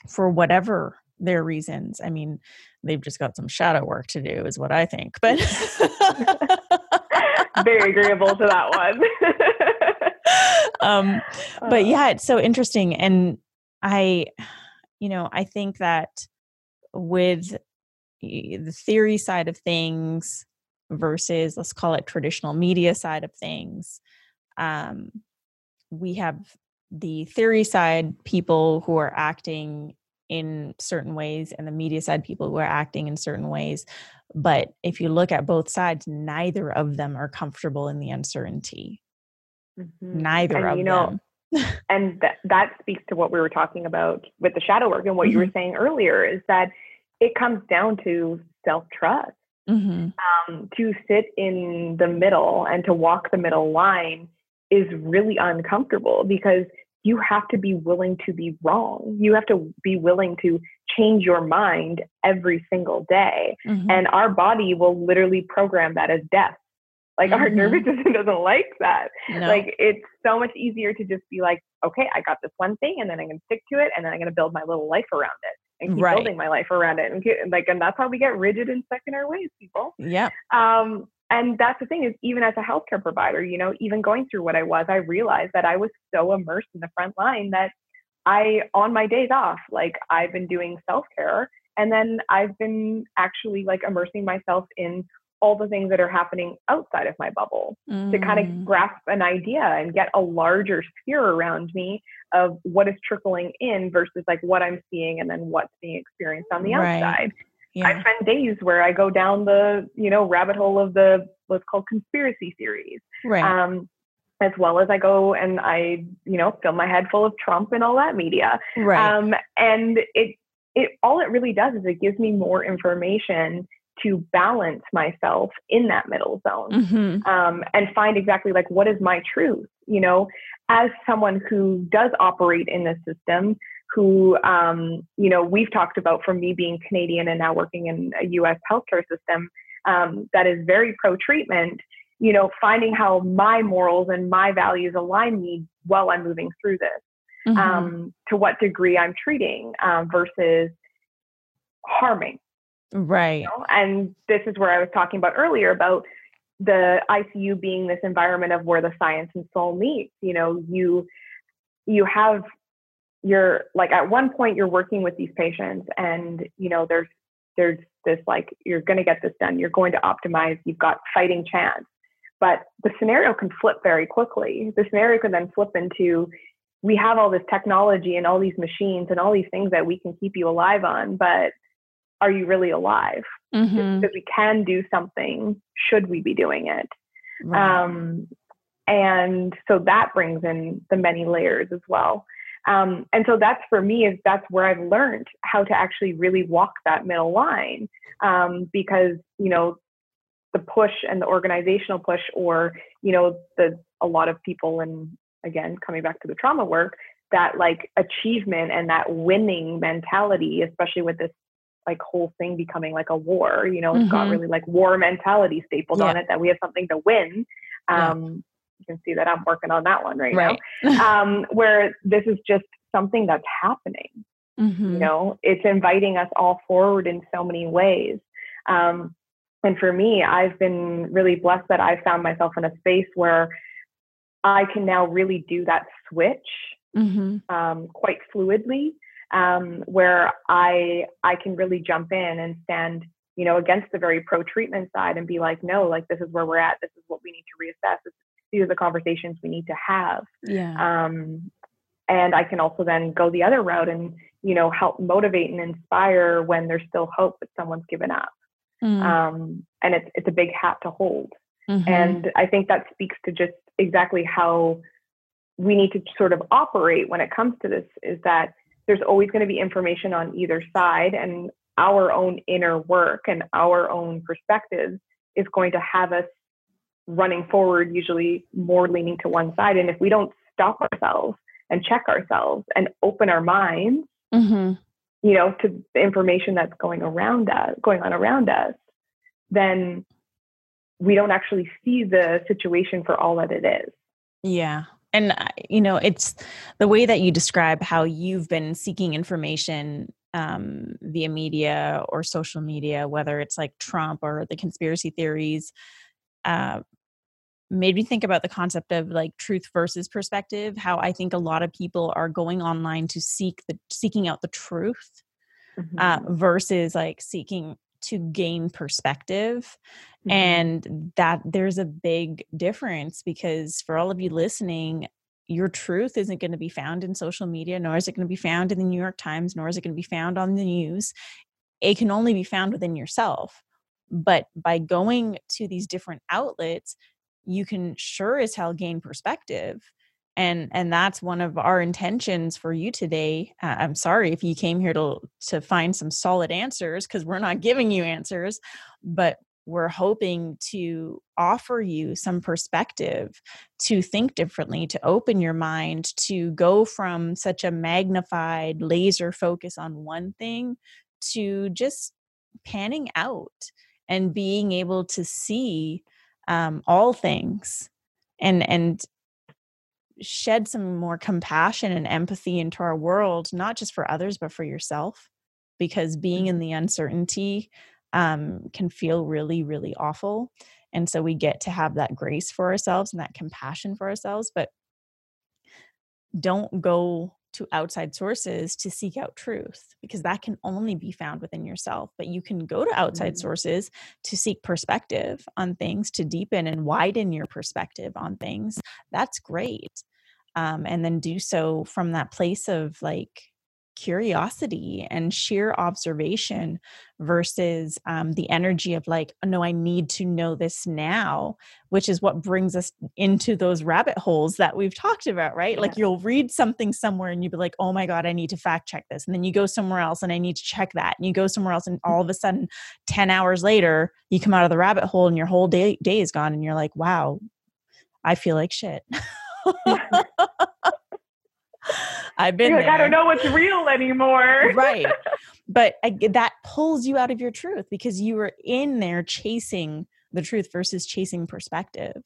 for whatever their reasons. I mean, they've just got some shadow work to do, is what I think. But very agreeable to that one. um, but uh. yeah, it's so interesting. And I, you know, I think that with the theory side of things versus let's call it traditional media side of things, um, we have the theory side people who are acting in certain ways and the media side people who are acting in certain ways but if you look at both sides neither of them are comfortable in the uncertainty mm-hmm. neither and, of you know, them and th- that speaks to what we were talking about with the shadow work and what mm-hmm. you were mm-hmm. saying earlier is that it comes down to self-trust mm-hmm. um, to sit in the middle and to walk the middle line is really uncomfortable because you have to be willing to be wrong. You have to be willing to change your mind every single day. Mm-hmm. And our body will literally program that as death. Like mm-hmm. our nervous system doesn't like that. No. Like it's so much easier to just be like, okay, I got this one thing and then I'm going to stick to it and then I'm going to build my little life around it and keep right. building my life around it. And like, and that's how we get rigid and stuck in our ways, people. Yeah. Um, and that's the thing is even as a healthcare provider you know even going through what i was i realized that i was so immersed in the front line that i on my days off like i've been doing self-care and then i've been actually like immersing myself in all the things that are happening outside of my bubble mm. to kind of grasp an idea and get a larger sphere around me of what is trickling in versus like what i'm seeing and then what's being experienced on the right. outside yeah. I spend days where I go down the, you know, rabbit hole of the what's called conspiracy theories. Right. Um, as well as I go and I, you know, fill my head full of Trump and all that media. Right. Um, and it, it, all it really does is it gives me more information to balance myself in that middle zone mm-hmm. um, and find exactly like what is my truth. You know, as someone who does operate in this system, who, um, you know, we've talked about from me being Canadian and now working in a US healthcare system um, that is very pro treatment, you know, finding how my morals and my values align me while I'm moving through this. Mm-hmm. Um, to what degree I'm treating um, versus harming. Right. You know? And this is where I was talking about earlier about the ICU being this environment of where the science and soul meet. You know, you you have you're like at one point you're working with these patients and you know there's there's this like you're going to get this done you're going to optimize you've got fighting chance but the scenario can flip very quickly the scenario can then flip into we have all this technology and all these machines and all these things that we can keep you alive on but are you really alive mm-hmm. because we can do something should we be doing it right. um, and so that brings in the many layers as well. Um, and so that's for me is that's where I've learned how to actually really walk that middle line um, because you know the push and the organizational push or you know the a lot of people and again coming back to the trauma work that like achievement and that winning mentality especially with this like whole thing becoming like a war you know it's mm-hmm. got really like war mentality stapled yeah. on it that we have something to win um. You can see that i'm working on that one right, right. now um, where this is just something that's happening mm-hmm. you know it's inviting us all forward in so many ways um, and for me i've been really blessed that i found myself in a space where i can now really do that switch mm-hmm. um, quite fluidly um, where I I can really jump in and stand, you know, against the very pro treatment side and be like, no, like this is where we're at. This is what we need to reassess. These are the conversations we need to have. Yeah. Um, and I can also then go the other route and you know help motivate and inspire when there's still hope that someone's given up. Mm. Um, and it's it's a big hat to hold. Mm-hmm. And I think that speaks to just exactly how we need to sort of operate when it comes to this is that there's always going to be information on either side and our own inner work and our own perspectives is going to have us running forward usually more leaning to one side. And if we don't stop ourselves and check ourselves and open our minds mm-hmm. you know to the information that's going around us going on around us then we don't actually see the situation for all that it is. Yeah. And uh, you know it's the way that you describe how you've been seeking information um, via media or social media whether it's like trump or the conspiracy theories uh, made me think about the concept of like truth versus perspective how i think a lot of people are going online to seek the seeking out the truth uh, mm-hmm. uh, versus like seeking to gain perspective mm-hmm. and that there's a big difference because for all of you listening your truth isn't going to be found in social media nor is it going to be found in the new york times nor is it going to be found on the news it can only be found within yourself but by going to these different outlets you can sure as hell gain perspective and and that's one of our intentions for you today uh, i'm sorry if you came here to to find some solid answers because we're not giving you answers but we're hoping to offer you some perspective to think differently to open your mind to go from such a magnified laser focus on one thing to just panning out and being able to see um, all things and and shed some more compassion and empathy into our world, not just for others, but for yourself. Because being in mm-hmm. the uncertainty um, can feel really, really awful. And so we get to have that grace for ourselves and that compassion for ourselves, but don't go to outside sources to seek out truth because that can only be found within yourself. But you can go to outside mm-hmm. sources to seek perspective on things, to deepen and widen your perspective on things. That's great. Um, and then do so from that place of like curiosity and sheer observation versus um, the energy of like oh, no i need to know this now which is what brings us into those rabbit holes that we've talked about right? Yeah. like you'll read something somewhere and you'll be like oh my god i need to fact check this and then you go somewhere else and i need to check that and you go somewhere else and all of a sudden 10 hours later you come out of the rabbit hole and your whole day day is gone and you're like wow i feel like shit I've been like, I don't know what's real anymore. right. But I, that pulls you out of your truth because you were in there chasing the truth versus chasing perspective.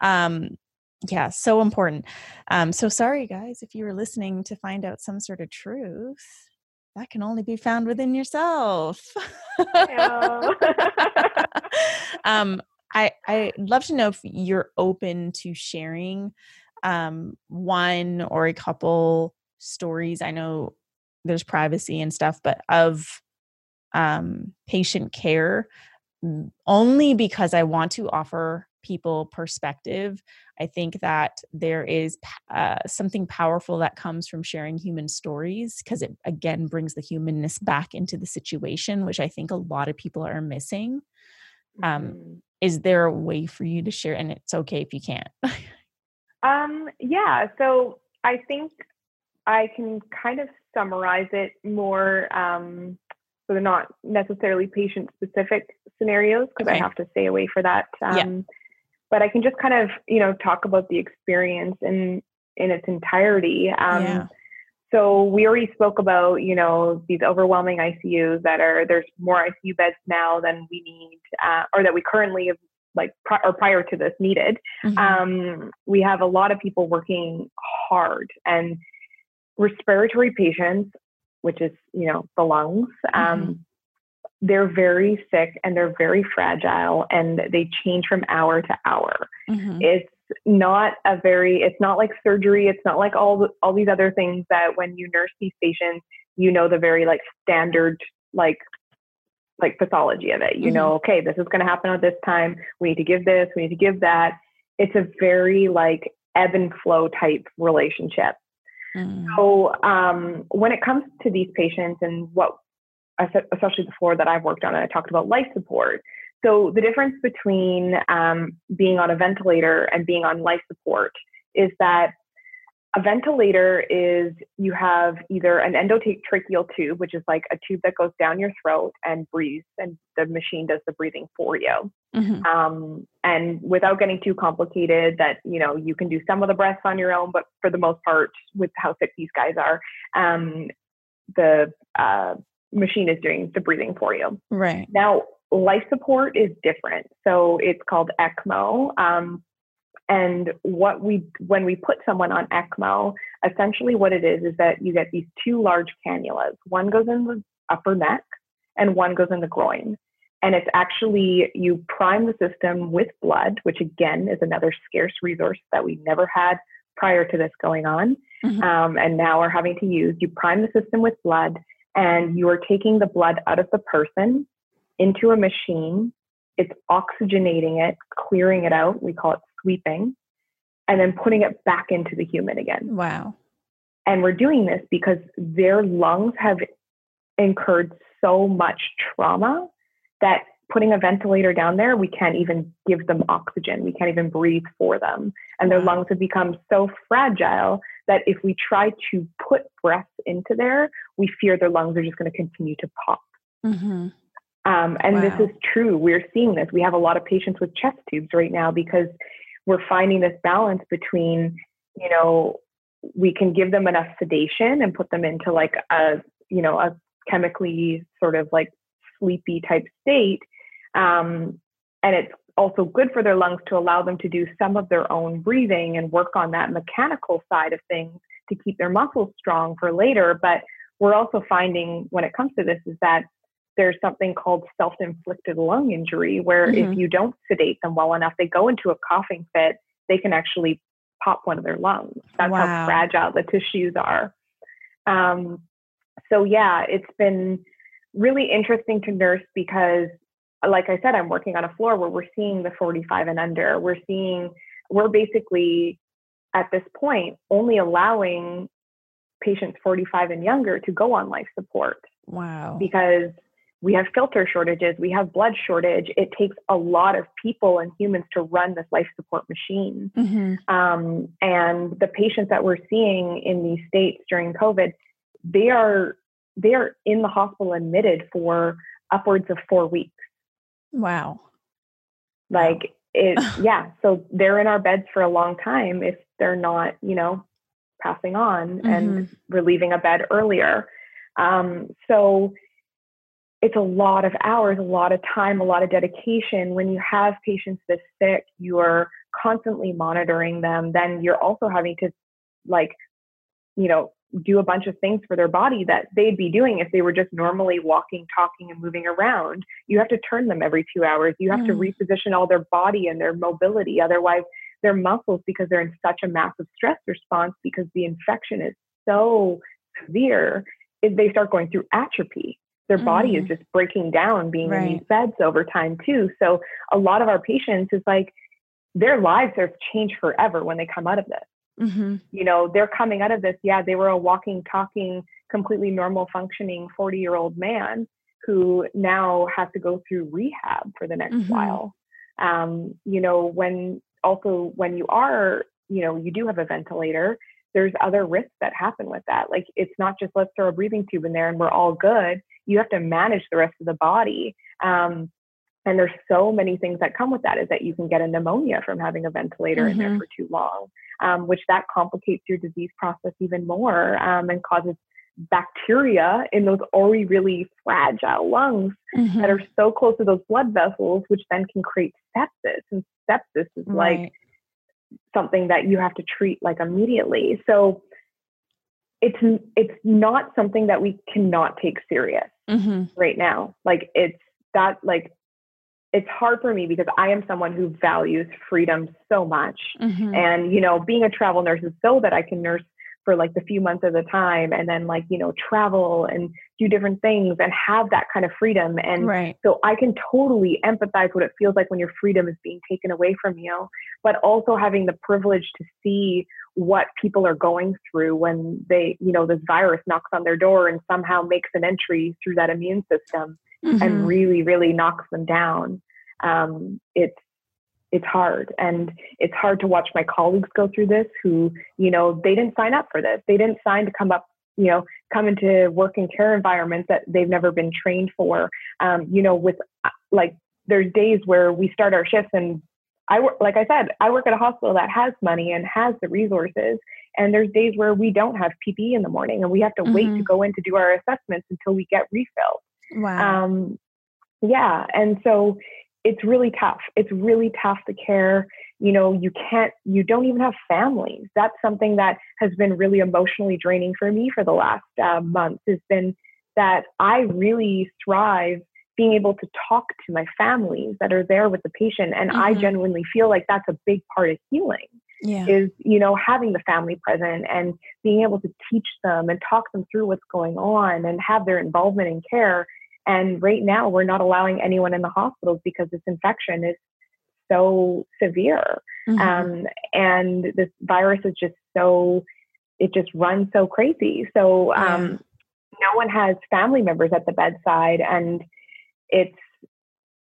Um, yeah, so important. Um, so sorry, guys, if you were listening to find out some sort of truth, that can only be found within yourself. um, I I love to know if you're open to sharing um, one or a couple stories. I know there's privacy and stuff, but of um, patient care only because I want to offer people perspective. I think that there is uh, something powerful that comes from sharing human stories because it again brings the humanness back into the situation, which I think a lot of people are missing. Um, mm-hmm. Is there a way for you to share? And it's okay if you can't. Um, yeah, so I think I can kind of summarize it more. Um, so they're not necessarily patient specific scenarios because okay. I have to stay away for that. Um, yeah. But I can just kind of, you know, talk about the experience in in its entirety. Um, yeah. So we already spoke about, you know, these overwhelming ICUs that are there's more ICU beds now than we need, uh, or that we currently have like pri- or prior to this needed. Mm-hmm. Um, we have a lot of people working hard and respiratory patients, which is you know the lungs. Um, mm-hmm. They're very sick and they're very fragile and they change from hour to hour. Mm-hmm. It's not a very it's not like surgery it's not like all all these other things that when you nurse these patients you know the very like standard like like pathology of it. You mm-hmm. know, okay, this is going to happen at this time. We need to give this. We need to give that. It's a very like ebb and flow type relationship. Mm-hmm. So um, when it comes to these patients and what, especially the floor that I've worked on, and I talked about life support. So the difference between um, being on a ventilator and being on life support is that a ventilator is you have either an endotracheal tube, which is like a tube that goes down your throat and breathes, and the machine does the breathing for you. Mm-hmm. Um, and without getting too complicated, that you know you can do some of the breaths on your own, but for the most part, with how sick these guys are, um, the uh, machine is doing the breathing for you. Right now, life support is different. So it's called ECMO. Um, and what we, when we put someone on ECMO, essentially what it is is that you get these two large cannulas. One goes in the upper neck and one goes in the groin. And it's actually, you prime the system with blood, which again is another scarce resource that we never had prior to this going on. Mm-hmm. Um, and now we're having to use. You prime the system with blood and you are taking the blood out of the person into a machine. It's oxygenating it, clearing it out. We call it sweeping and then putting it back into the human again. Wow. And we're doing this because their lungs have incurred so much trauma that putting a ventilator down there, we can't even give them oxygen. We can't even breathe for them. And their lungs have become so fragile that if we try to put breath into there, we fear their lungs are just going to continue to pop. Mm-hmm. Um, and wow. this is true. We're seeing this. We have a lot of patients with chest tubes right now because we're finding this balance between, you know, we can give them enough sedation and put them into like a, you know, a chemically sort of like sleepy type state. Um, and it's also good for their lungs to allow them to do some of their own breathing and work on that mechanical side of things to keep their muscles strong for later. But we're also finding when it comes to this is that there's something called self inflicted lung injury, where mm-hmm. if you don't sedate them well enough, they go into a coughing fit, they can actually pop one of their lungs. That's wow. how fragile the tissues are. Um, so, yeah, it's been really interesting to nurse because, like I said, I'm working on a floor where we're seeing the 45 and under. We're seeing, we're basically at this point only allowing patients 45 and younger to go on life support. Wow. Because we have filter shortages, we have blood shortage. It takes a lot of people and humans to run this life support machine. Mm-hmm. Um, and the patients that we're seeing in these states during COVID, they are they are in the hospital admitted for upwards of four weeks. Wow. Like it, yeah. So they're in our beds for a long time if they're not, you know, passing on mm-hmm. and relieving a bed earlier. Um, so it's a lot of hours, a lot of time, a lot of dedication. When you have patients this sick, you're constantly monitoring them. Then you're also having to, like, you know, do a bunch of things for their body that they'd be doing if they were just normally walking, talking, and moving around. You have to turn them every two hours. You have mm. to reposition all their body and their mobility. Otherwise, their muscles, because they're in such a massive stress response, because the infection is so severe, they start going through atrophy their body mm. is just breaking down being right. in these beds over time too. So a lot of our patients is like their lives have changed forever when they come out of this. Mm-hmm. You know, they're coming out of this. Yeah, they were a walking, talking, completely normal functioning 40 year old man who now has to go through rehab for the next mm-hmm. while. Um, you know, when also when you are you know you do have a ventilator there's other risks that happen with that like it's not just let's throw a breathing tube in there and we're all good you have to manage the rest of the body um, and there's so many things that come with that is that you can get a pneumonia from having a ventilator mm-hmm. in there mm-hmm. for too long um, which that complicates your disease process even more um, and causes bacteria in those already really fragile lungs mm-hmm. that are so close to those blood vessels, which then can create sepsis. And sepsis is right. like something that you have to treat like immediately. So it's it's not something that we cannot take serious mm-hmm. right now. Like it's that like it's hard for me because I am someone who values freedom so much. Mm-hmm. And you know, being a travel nurse is so that I can nurse for like the few months at a time and then like you know travel and do different things and have that kind of freedom and right. so i can totally empathize what it feels like when your freedom is being taken away from you but also having the privilege to see what people are going through when they you know this virus knocks on their door and somehow makes an entry through that immune system mm-hmm. and really really knocks them down um, it's it's hard. And it's hard to watch my colleagues go through this who you know they didn't sign up for this. They didn't sign to come up you know come into work and care environments that they've never been trained for. Um, you know with uh, like there's days where we start our shifts and i work like i said i work at a hospital that has money and has the resources. And there's days where we don't have ppe in the morning and we have to mm-hmm. wait to mm-hmm. go in to do our assessments until we get refilled. Wow. Um, yeah. And so it's really tough. It's really tough to care. You know, you can't, you don't even have families. That's something that has been really emotionally draining for me for the last uh, month has been that I really thrive being able to talk to my families that are there with the patient. And mm-hmm. I genuinely feel like that's a big part of healing. Yeah. Is, you know, having the family present and being able to teach them and talk them through what's going on and have their involvement in care and right now, we're not allowing anyone in the hospitals because this infection is so severe. Mm-hmm. Um, and this virus is just so, it just runs so crazy. So um, no one has family members at the bedside. And it's,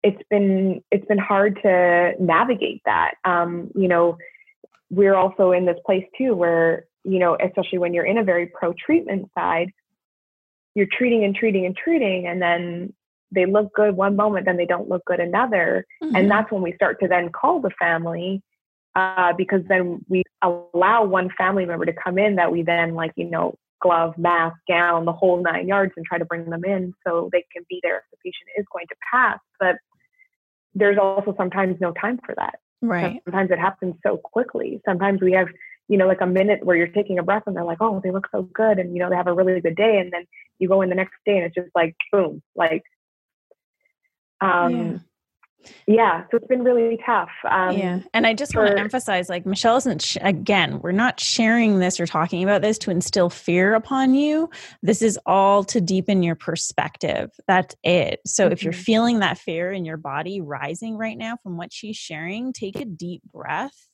it's been it's been hard to navigate that. Um, you know, we're also in this place too where you know, especially when you're in a very pro treatment side, you're treating and treating and treating and then they look good one moment then they don't look good another. Mm-hmm. and that's when we start to then call the family uh, because then we allow one family member to come in that we then like you know glove mask gown the whole nine yards and try to bring them in so they can be there if the patient is going to pass. But there's also sometimes no time for that. Right. Sometimes it happens so quickly. Sometimes we have you know, like a minute where you're taking a breath and they're like, oh, they look so good. And, you know, they have a really good day. And then you go in the next day and it's just like, boom, like, um, yeah. Yeah, so it's been really tough. Um, yeah, and I just for, want to emphasize, like Michelle isn't. Sh- again, we're not sharing this or talking about this to instill fear upon you. This is all to deepen your perspective. That's it. So mm-hmm. if you're mm-hmm. feeling that fear in your body rising right now from what she's sharing, take a deep breath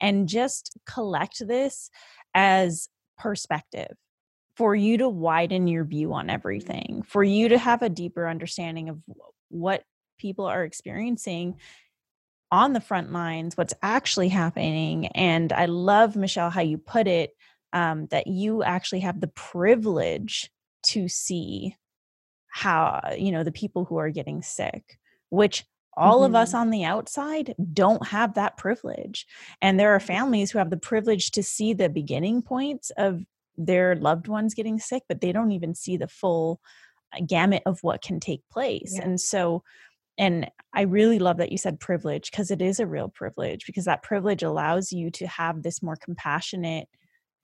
and just collect this as perspective for you to widen your view on everything, for you to have a deeper understanding of what people are experiencing on the front lines, what's actually happening. And I love, Michelle, how you put it um, that you actually have the privilege to see how, you know, the people who are getting sick, which all mm-hmm. of us mm-hmm. on the outside don't have that privilege. And there are families who have the privilege to see the beginning points of their loved ones getting sick, but they don't even see the full uh, gamut of what can take place. Yeah. And so, and I really love that you said privilege because it is a real privilege because that privilege allows you to have this more compassionate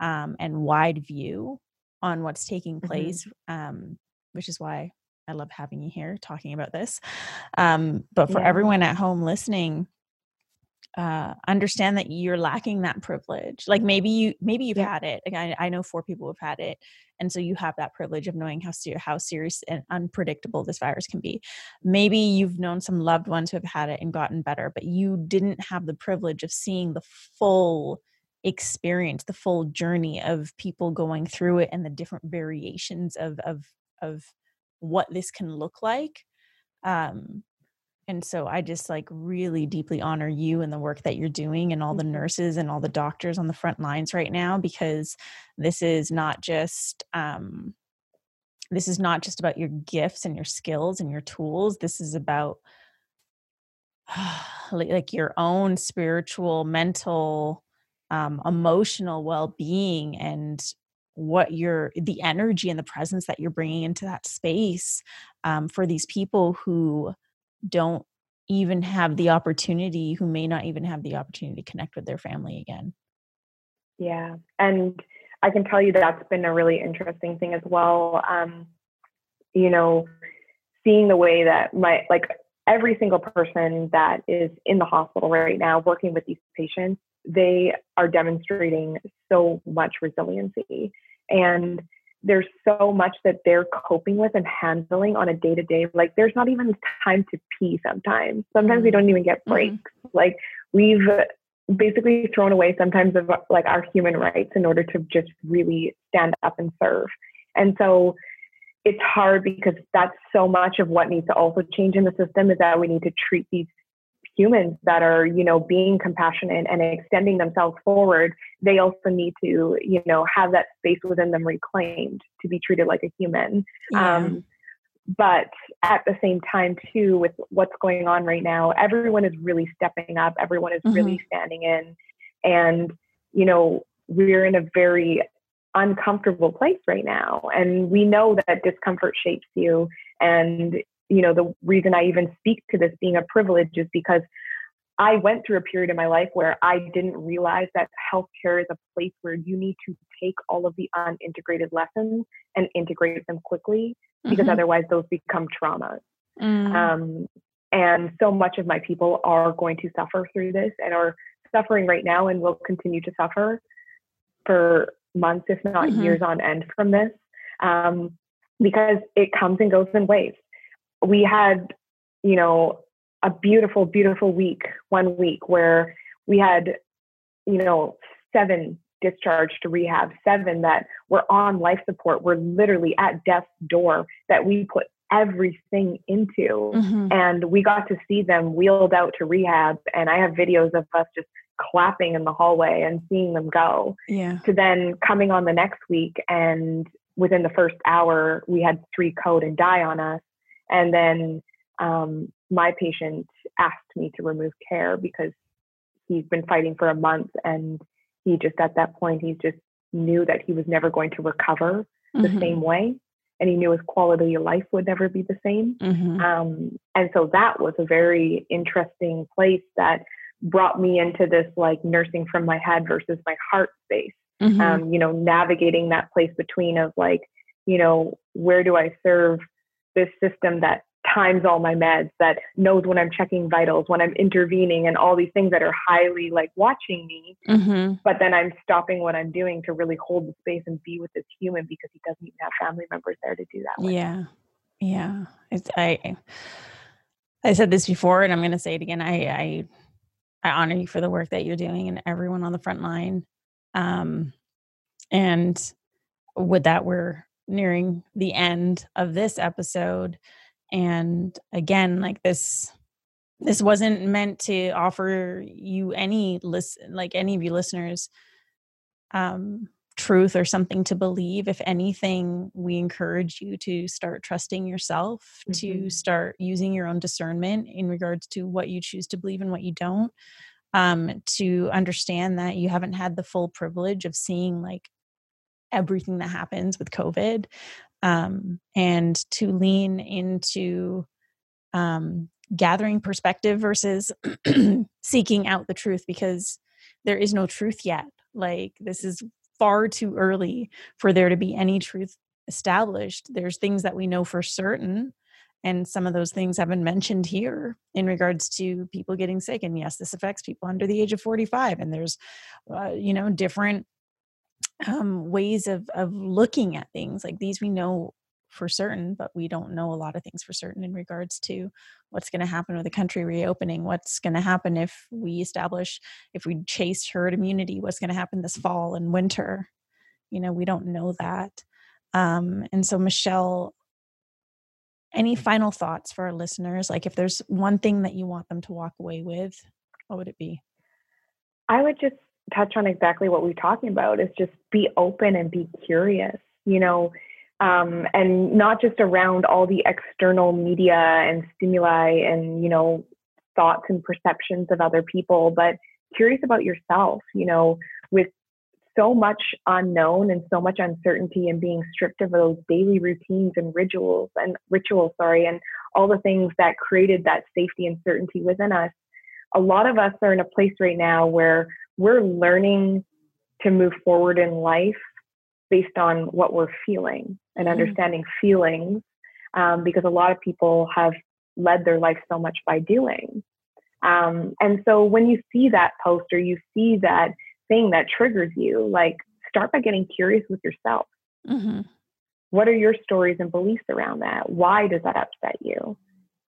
um, and wide view on what's taking mm-hmm. place, mm-hmm. um, which is why I love having you here talking about this. Um, but for yeah. everyone at home listening, uh, understand that you're lacking that privilege. Like maybe you, maybe you've yeah. had it. Like I, I know four people have had it, and so you have that privilege of knowing how ser- how serious and unpredictable this virus can be. Maybe you've known some loved ones who have had it and gotten better, but you didn't have the privilege of seeing the full experience, the full journey of people going through it, and the different variations of of of what this can look like. Um, and so I just like really deeply honor you and the work that you're doing and all the Mhm. nurses and all the doctors on the front lines right now because this is not just um this is not just about your gifts and your skills and your tools. This is about like like your own spiritual, mental, um, emotional well-being and what you're the energy and the presence that you're bringing into that space um, for these people who don't even have the opportunity who may not even have the opportunity to connect with their family again Yeah. And I can tell you that's been a really interesting thing as well. Um, you know, seeing the way that my, like every single person that is in the hospital right now working with these patients, they are demonstrating so much resiliency. And there's so much that they're coping with and handling on a day to day. Like, there's not even time to pee sometimes. Sometimes we Mhm. don't even get Mhm. breaks. Like, we've basically thrown away sometimes of like our human rights in order to just really stand up and serve. And so it's hard because that's so much of what needs to also change in the system is that we need to treat these humans that are, you know, being compassionate and extending themselves forward. They also need to, you know, have that space within them reclaimed to be treated like a human. yeah. Um, but at the same time, too, with what's going on right now, everyone is really stepping up. Everyone is really standing in. And, you know, we're in a very uncomfortable place right now. And we know that discomfort shapes you. And, you know, the reason I even speak to this being a privilege is because I went through a period in my life where I didn't realize that healthcare is a place where you need to take all of the unintegrated lessons and integrate them quickly because Mhm. otherwise those become traumas. Mm. Um, and so much of my people are going to suffer through this and are suffering right now and will continue to suffer for months, if not Mhm. years on end from this, um, because it comes and goes in waves. We had, you know, a beautiful, beautiful week, one week where we had, you know, seven discharged to rehab, seven that were on life support, were literally at death's door that we put everything into. Mhm. And we got to see them wheeled out to rehab. And I have videos of us just clapping in the hallway and seeing them go yeah to then coming on the next week and within the first hour we had three code and die on us and then um, my patient asked me to remove care because he's been fighting for a month and he just at that point he just knew that he was never going to recover the Mhm. same way and he knew his quality of life would never be the same Mhm. um, and so that was a very interesting place that brought me into this like nursing from my head versus my heart space Mhm. um, you know navigating that place between of like you know where do i serve this system that times all my meds that knows when i'm checking vitals when i'm intervening and all these things that are highly like watching me Mhm. but then i'm stopping what i'm doing to really hold the space and be with this human because he doesn't even have family members there to do that with. Yeah. Yeah. It's I I said this before and I'm gonna say it again. I I I honor you for the work that you're doing and everyone on the front line. Um and with that we're nearing the end of this episode. And again, like this this wasn't meant to offer you any listen like any of you listeners um truth or something to believe if anything we encourage you to start trusting yourself to Mhm. start using your own discernment in regards to what you choose to believe and what you don't um to understand that you haven't had the full privilege of seeing like everything that happens with covid um and to lean into um gathering perspective versus seeking out the truth because there is no truth yet. Like this is far too early for there to be any truth established. There's things that we know for certain and some of those things have been mentioned here in regards to people getting sick and yes this affects people under the age of 45 and there's uh, you know different um, ways of of looking at things like these we know for certain but we don't know a lot of things for certain in regards to what's going to happen with the country reopening what's going to happen if we establish if we chase herd immunity what's going to happen this fall and winter you know we don't know that um, and so michelle any final thoughts for our listeners? Like, if there's one thing that you want them to walk away with, what would it be? I would just touch on exactly what we're talking about is just be open and be curious, you know, um, and not just around all the external media and stimuli and, you know, thoughts and perceptions of other people, but curious about yourself, you know, with so much unknown and so much uncertainty and being stripped of those daily routines and rituals and rituals, sorry, and all the things that created that safety and certainty within us. A lot of us are in a place right now where we're learning to move forward in life based on what we're feeling and mm-hmm. understanding mm-hmm. feelings um, because a lot of people have led their life so much by doing. Um, and so when you see that post or you see that thing that triggers you, like start by getting curious with yourself. Mm-hmm. What are your stories and beliefs around that? Why does that upset you?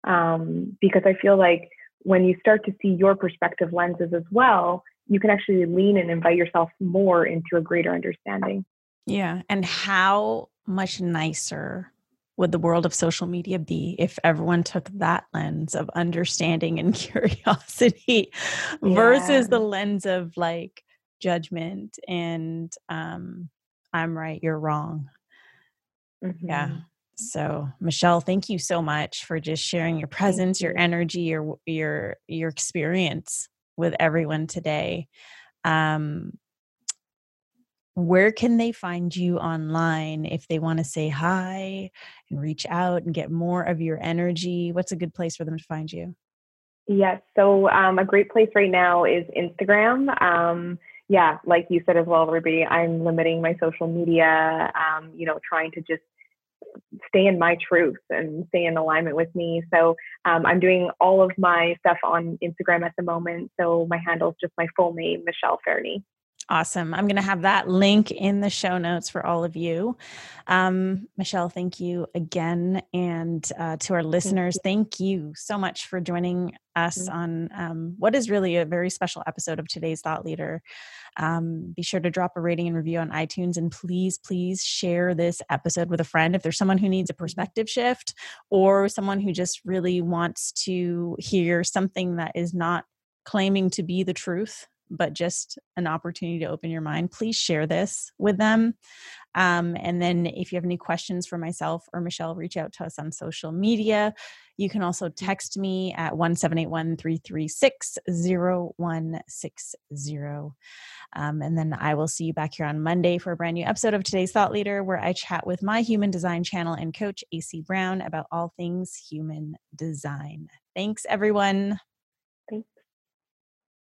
Um, because I feel like when you start to see your perspective lenses as well, you can actually lean and invite yourself more into a greater understanding. Yeah. And how much nicer would the world of social media be if everyone took that lens of understanding and curiosity yeah. versus the lens of like judgment and um i'm right you're wrong mm-hmm. yeah so michelle thank you so much for just sharing your presence your energy your your your experience with everyone today um where can they find you online if they want to say hi and reach out and get more of your energy? What's a good place for them to find you? Yes. So, um, a great place right now is Instagram. Um, yeah, like you said as well, Ruby, I'm limiting my social media, um, you know, trying to just stay in my truth and stay in alignment with me. So um, I'm doing all of my stuff on Instagram at the moment. So my handle is just my full name, Michelle Fairney. Awesome. I'm going to have that link in the show notes for all of you. Um, Michelle, thank you again. And uh, to our listeners, thank you. so much for joining us mm-hmm. on um, what is really a very special episode of today's Thought Leader. Um, be sure to drop a rating and review on iTunes. And please, please share this episode with a friend. If there's someone who needs a mm-hmm. perspective shift or someone who just really wants to hear something that is not claiming to be the truth but just an opportunity to open your mind, please share this with them. Um, and then if you have any questions for myself or Michelle, reach out to us on social media. You can also text me at 1781 336 0160. Um, and then I will see you back here on Monday for a brand new episode of today's Thought Leader, where I chat with my human design channel and coach, AC Brown, about all things human design. Thanks, everyone.